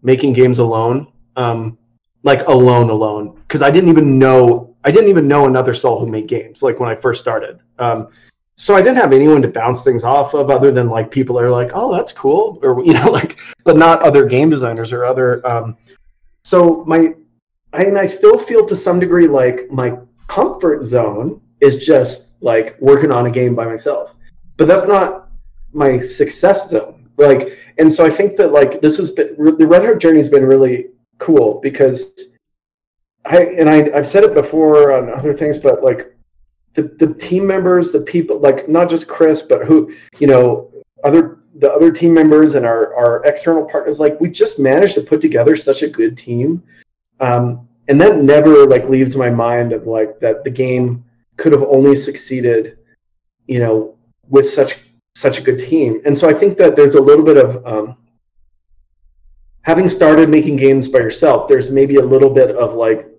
making games alone, um, like alone, alone, because I didn't even know I didn't even know another soul who made games like when I first started. Um, so I didn't have anyone to bounce things off of other than like people are like, oh, that's cool, or you know, like, but not other game designers or other. Um, so my, and I still feel to some degree like my comfort zone is just like working on a game by myself, but that's not my success zone. Like, and so I think that like this has been the Red Hook journey has been really cool because I and I I've said it before on other things, but like the, the team members, the people, like not just Chris, but who, you know, other the other team members and our, our external partners, like we just managed to put together such a good team. Um, and that never like leaves my mind of like that the game could have only succeeded, you know, with such such a good team. And so I think that there's a little bit of um, having started making games by yourself, there's maybe a little bit of like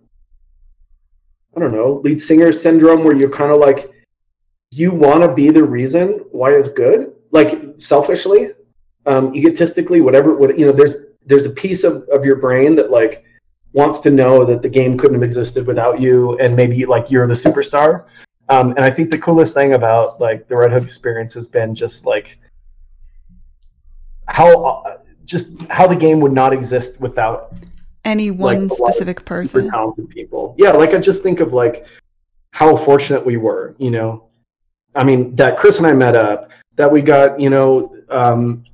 I don't know, lead singer syndrome where you're kind of like, you want to be the reason why it's good, like selfishly, um, egotistically, whatever. What you know, there's there's a piece of, of your brain that like wants to know that the game couldn't have existed without you, and maybe like you're the superstar. Um, and I think the coolest thing about like the Red Hook experience has been just like how uh, just how the game would not exist without any one of specific person. talented people. Yeah, like I just think of like how fortunate we were. You know, I mean that Chris and I met up, that we got you know um,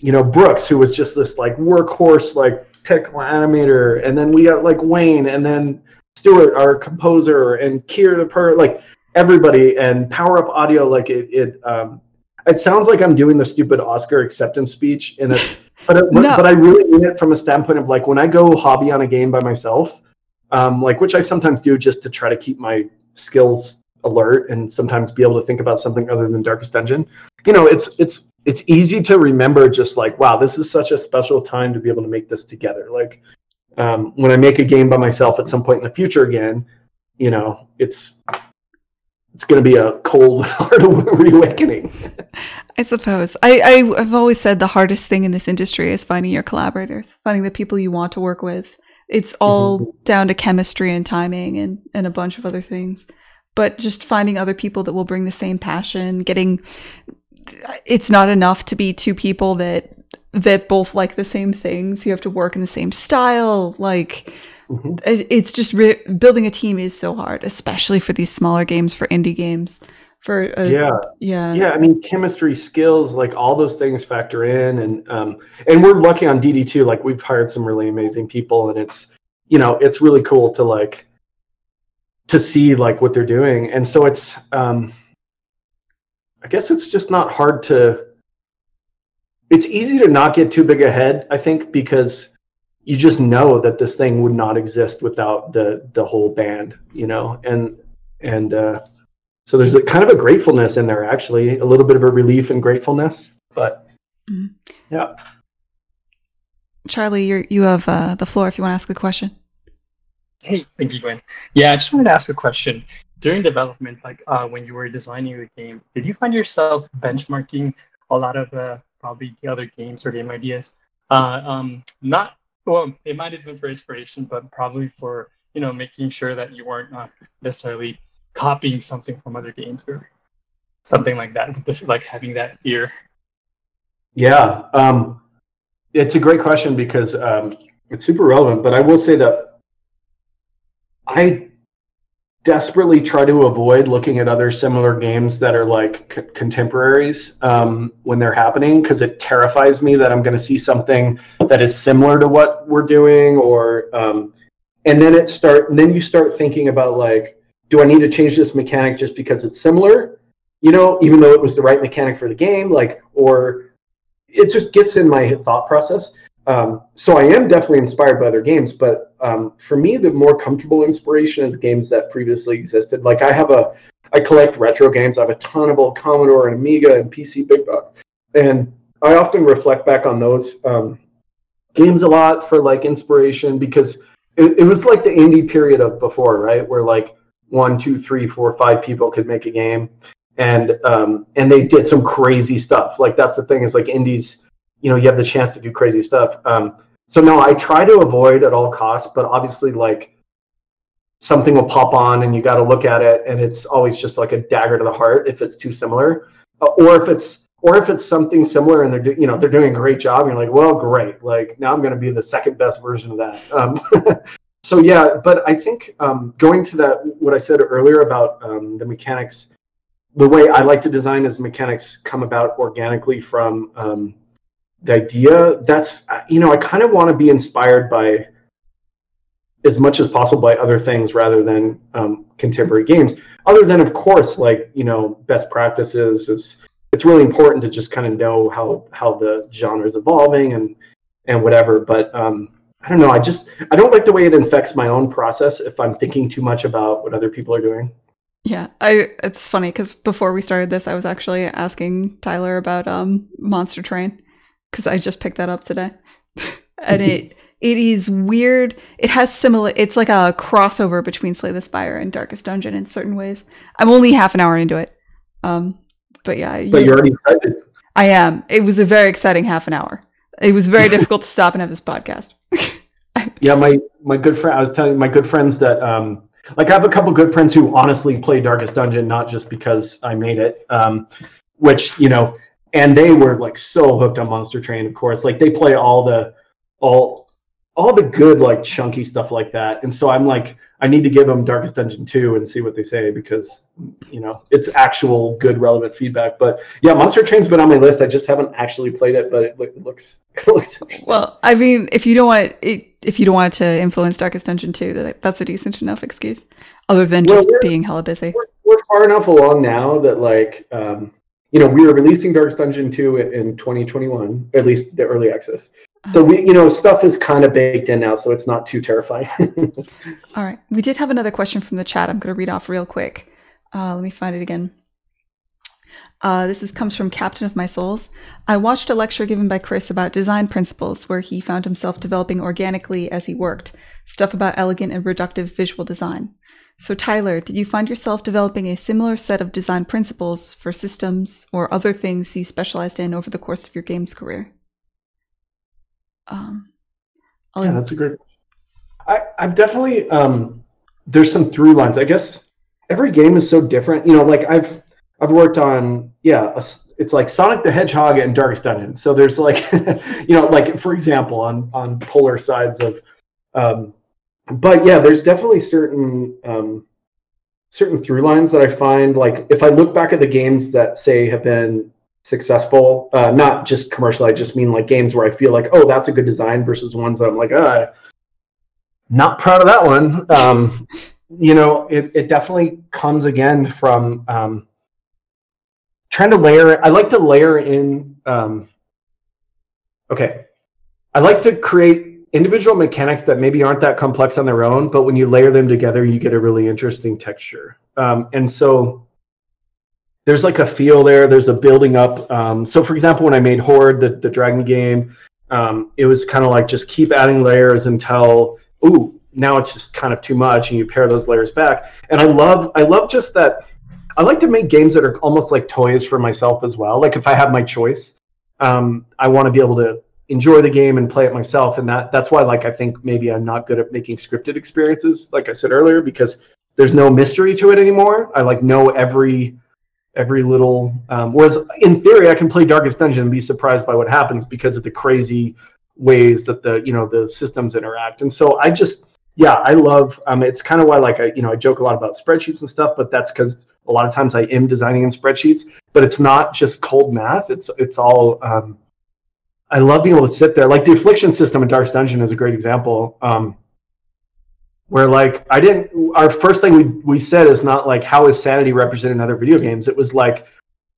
you know Brooks who was just this like workhorse like technical animator, and then we got like Wayne, and then Stuart our composer, and Keir the per like everybody, and Power Up Audio like it it um, it sounds like I'm doing the stupid Oscar acceptance speech in a but it, no. but I really mean it from a standpoint of like when I go hobby on a game by myself, um, like which I sometimes do just to try to keep my skills alert and sometimes be able to think about something other than Darkest Dungeon. You know, it's it's it's easy to remember just like wow, this is such a special time to be able to make this together. Like um, when I make a game by myself at some point in the future again, you know, it's it's going to be a cold, hard reawakening. I suppose. I, I, have always said the hardest thing in this industry is finding your collaborators, finding the people you want to work with. It's all mm-hmm. down to chemistry and timing and, and a bunch of other things. But just finding other people that will bring the same passion, getting it's not enough to be two people that that both like the same things. You have to work in the same style. Like Mm-hmm. It's just re- building a team is so hard, especially for these smaller games, for indie games. For uh, yeah, yeah, yeah. I mean, chemistry skills, like all those things factor in, and um, and we're lucky on DD too. Like we've hired some really amazing people, and it's you know it's really cool to like to see like what they're doing, and so it's um, I guess it's just not hard to. It's easy to not get too big ahead, I think, because you just know that this thing would not exist without the the whole band, you know, and and uh, so there's a kind of a gratefulness in there, actually, a little bit of a relief and gratefulness, but mm-hmm. yeah. Charlie, you you have uh, the floor if you want to ask a question. Hey, thank you, Gwen. Yeah, I just wanted to ask a question. During development, like uh, when you were designing the game, did you find yourself benchmarking a lot of uh, probably the other games or game ideas? Uh, um, not well, it might have been for inspiration, but probably for you know making sure that you weren't uh, necessarily copying something from other games or something like that. Like having that ear. Yeah, um, it's a great question because um, it's super relevant. But I will say that I desperately try to avoid looking at other similar games that are like c- contemporaries um, when they're happening because it terrifies me that I'm going to see something that is similar to what we're doing or um, and then it start and then you start thinking about like do I need to change this mechanic just because it's similar? You know even though it was the right mechanic for the game like or it just gets in my thought process um, so I am definitely inspired by other games, but um, for me, the more comfortable inspiration is games that previously existed. Like I have a, I collect retro games. I have a ton of old Commodore and Amiga and PC big box, and I often reflect back on those um, games a lot for like inspiration because it, it was like the indie period of before, right? Where like one, two, three, four, five people could make a game, and um, and they did some crazy stuff. Like that's the thing is like indies you know you have the chance to do crazy stuff. Um, so no, I try to avoid at all costs, but obviously like something will pop on and you got to look at it, and it's always just like a dagger to the heart if it's too similar, uh, or if it's or if it's something similar and they're do, you know they're doing a great job, and you're like, well, great, like now I'm going to be the second best version of that. Um, so yeah, but I think um, going to that what I said earlier about um, the mechanics, the way I like to design is mechanics come about organically from um, the idea that's you know i kind of want to be inspired by as much as possible by other things rather than um, contemporary games. Other than of course like you know best practices is it's really important to just kind of know how how the genre is evolving and and whatever but um, i don't know i just i don't like the way it infects my own process if i'm thinking too much about what other people are doing. Yeah, I it's funny because before we started this, I was actually asking Tyler about um Monster Train because I just picked that up today, and it it is weird. It has similar. It's like a crossover between Slay the Spire and Darkest Dungeon in certain ways. I'm only half an hour into it, um, but yeah. But you're already excited. I am. It was a very exciting half an hour. It was very difficult to stop and have this podcast. yeah, my my good friend. I was telling my good friends that um, like I have a couple good friends who honestly play Darkest Dungeon, not just because I made it. Um, which you know and they were like so hooked on Monster Train. Of course, like they play all the all all the good like chunky stuff like that. And so I'm like, I need to give them Darkest Dungeon 2 and see what they say because you know it's actual good relevant feedback. But yeah, Monster Train's been on my list. I just haven't actually played it, but it, it looks it looks Well, I mean, if you don't want it, if you don't want it to influence Darkest Dungeon 2, that, that's a decent enough excuse. Other than just being hella busy. We're, we're, far enough along now that like um, you know, we were releasing Darkest Dungeon 2 in 2021, at least the early access. So we, you know, stuff is kind of baked in now, so it's not too terrifying. All right, we did have another question from the chat. I'm going to read off real quick. Uh, let me find it again. Uh, this is, comes from Captain of My Souls. I watched a lecture given by Chris about design principles, where he found himself developing organically as he worked, stuff about elegant and reductive visual design. So, Tyler, did you find yourself developing a similar set of design principles for systems or other things you specialized in over the course of your games career? Um, I'll yeah, that's a great. I, I've definitely um, there's some through lines. I guess every game is so different. You know, like I've I've worked on yeah, a, it's like Sonic the Hedgehog and Darkest Dungeon. So there's like you know, like for example, on on polar sides of. Um, but yeah, there's definitely certain um, certain through lines that I find like if I look back at the games that say have been successful. Uh, not just commercial. I just mean like games where I feel like, oh, that's a good design versus ones that I'm like, ah, not proud of that one. Um, you know, it, it definitely comes again from um, trying to layer. I like to layer in. Um, okay, I like to create individual mechanics that maybe aren't that complex on their own, but when you layer them together, you get a really interesting texture. Um, and so there's like a feel there. There's a building up. Um, so, for example, when I made Hoard, the, the dragon game, um, it was kind of like just keep adding layers until ooh, now it's just kind of too much, and you pare those layers back. And I love, I love just that. I like to make games that are almost like toys for myself as well. Like if I have my choice, um, I want to be able to enjoy the game and play it myself. And that that's why, like, I think maybe I'm not good at making scripted experiences, like I said earlier, because there's no mystery to it anymore. I like know every every little. Um, whereas in theory, I can play Darkest Dungeon and be surprised by what happens because of the crazy ways that the you know the systems interact. And so I just yeah, I love. Um, it's kind of why like I you know I joke a lot about spreadsheets and stuff, but that's because a lot of times I am designing in spreadsheets. But it's not just cold math. It's it's all. Um, I love being able to sit there. Like the affliction system in Darkest Dungeon is a great example. Um, where like I didn't our first thing we we said is not like how is sanity represented in other video games. It was like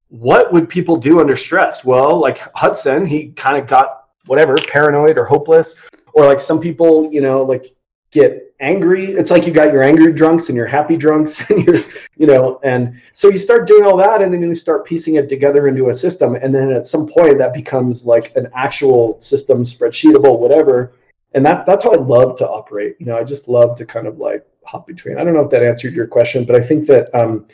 what would people do under stress? Well, like Hudson, he kind of got whatever paranoid or hopeless, or like some people, you know, like get angry. It's like you got your angry drunks and your happy drunks, and you're, you know, and so you start doing all that, and then you start piecing it together into a system, and then at some point that becomes like an actual system, spreadsheetable, whatever and that that's how I love to operate. You know, I just love to kind of like hop between. I don't know if that answered your question, but I think that um,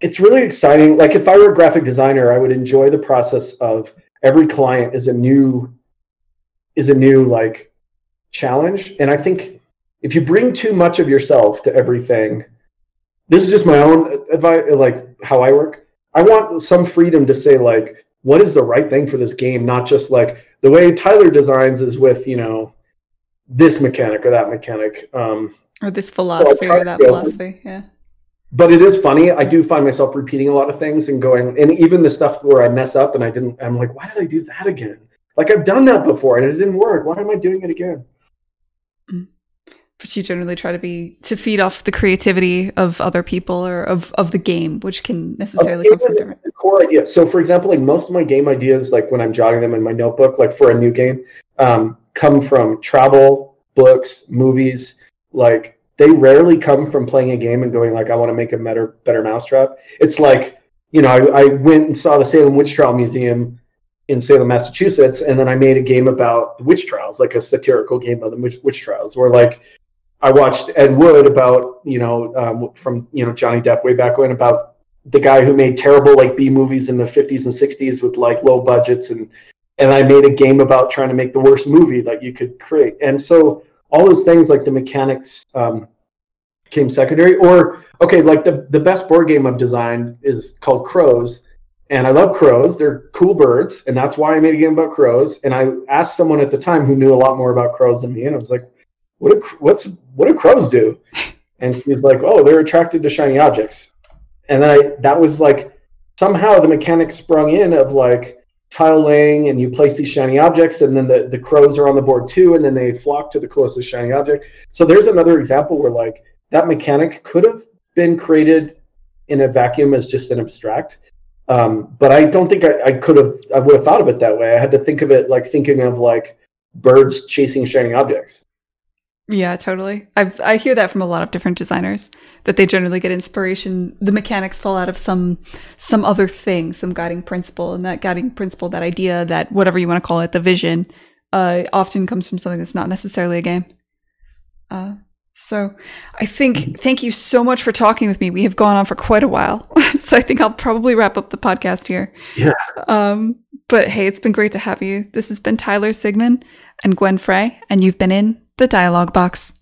it's really exciting. Like if I were a graphic designer, I would enjoy the process of every client is a new is a new like challenge. And I think if you bring too much of yourself to everything, this is just my own advice, like how I work. I want some freedom to say like, what is the right thing for this game, not just like the way Tyler designs is with you know this mechanic or that mechanic. Um, or this philosophy or that philosophy. Yeah. But it is funny. I do find myself repeating a lot of things and going, and even the stuff where I mess up and I didn't, I'm like, why did I do that again? Like I've done that before and it didn't work. Why am I doing it again? But you generally try to be to feed off the creativity of other people or of, of the game, which can necessarily come from different the core idea. So, for example, like most of my game ideas, like when I'm jotting them in my notebook, like for a new game, um, come from travel, books, movies. Like they rarely come from playing a game and going like, I want to make a better better mousetrap. It's like, you know, I, I went and saw the Salem Witch Trial Museum in Salem, Massachusetts, and then I made a game about the witch trials, like a satirical game of the witch, witch trials, or like I watched Ed Wood about, you know, um, from you know Johnny Depp way back when about the guy who made terrible like B movies in the 50s and 60s with like low budgets and and I made a game about trying to make the worst movie that you could create. And so all those things like the mechanics um, came secondary. Or okay, like the the best board game I've designed is called Crows, and I love crows. They're cool birds, and that's why I made a game about crows. And I asked someone at the time who knew a lot more about crows than me, and I was like, "What do what's what do crows do?" And he's like, "Oh, they're attracted to shiny objects." And then I that was like somehow the mechanic sprung in of like tile laying, and you place these shiny objects, and then the the crows are on the board too, and then they flock to the closest shiny object. So there's another example where like that mechanic could have been created in a vacuum as just an abstract um, but I don't think I, I could have, I would have thought of it that way. I had to think of it like thinking of like birds chasing shiny objects. Yeah, totally. I I hear that from a lot of different designers that they generally get inspiration. The mechanics fall out of some some other thing, some guiding principle, and that guiding principle, that idea, that whatever you want to call it, the vision, uh, often comes from something that's not necessarily a game. Uh, so I think thank you so much for talking with me. We have gone on for quite a while. so I think I'll probably wrap up the podcast here. Yeah. Um, but hey, it's been great to have you. This has been Tyler Sigman and Gwen Frey, and you've been in the Dialogue Box.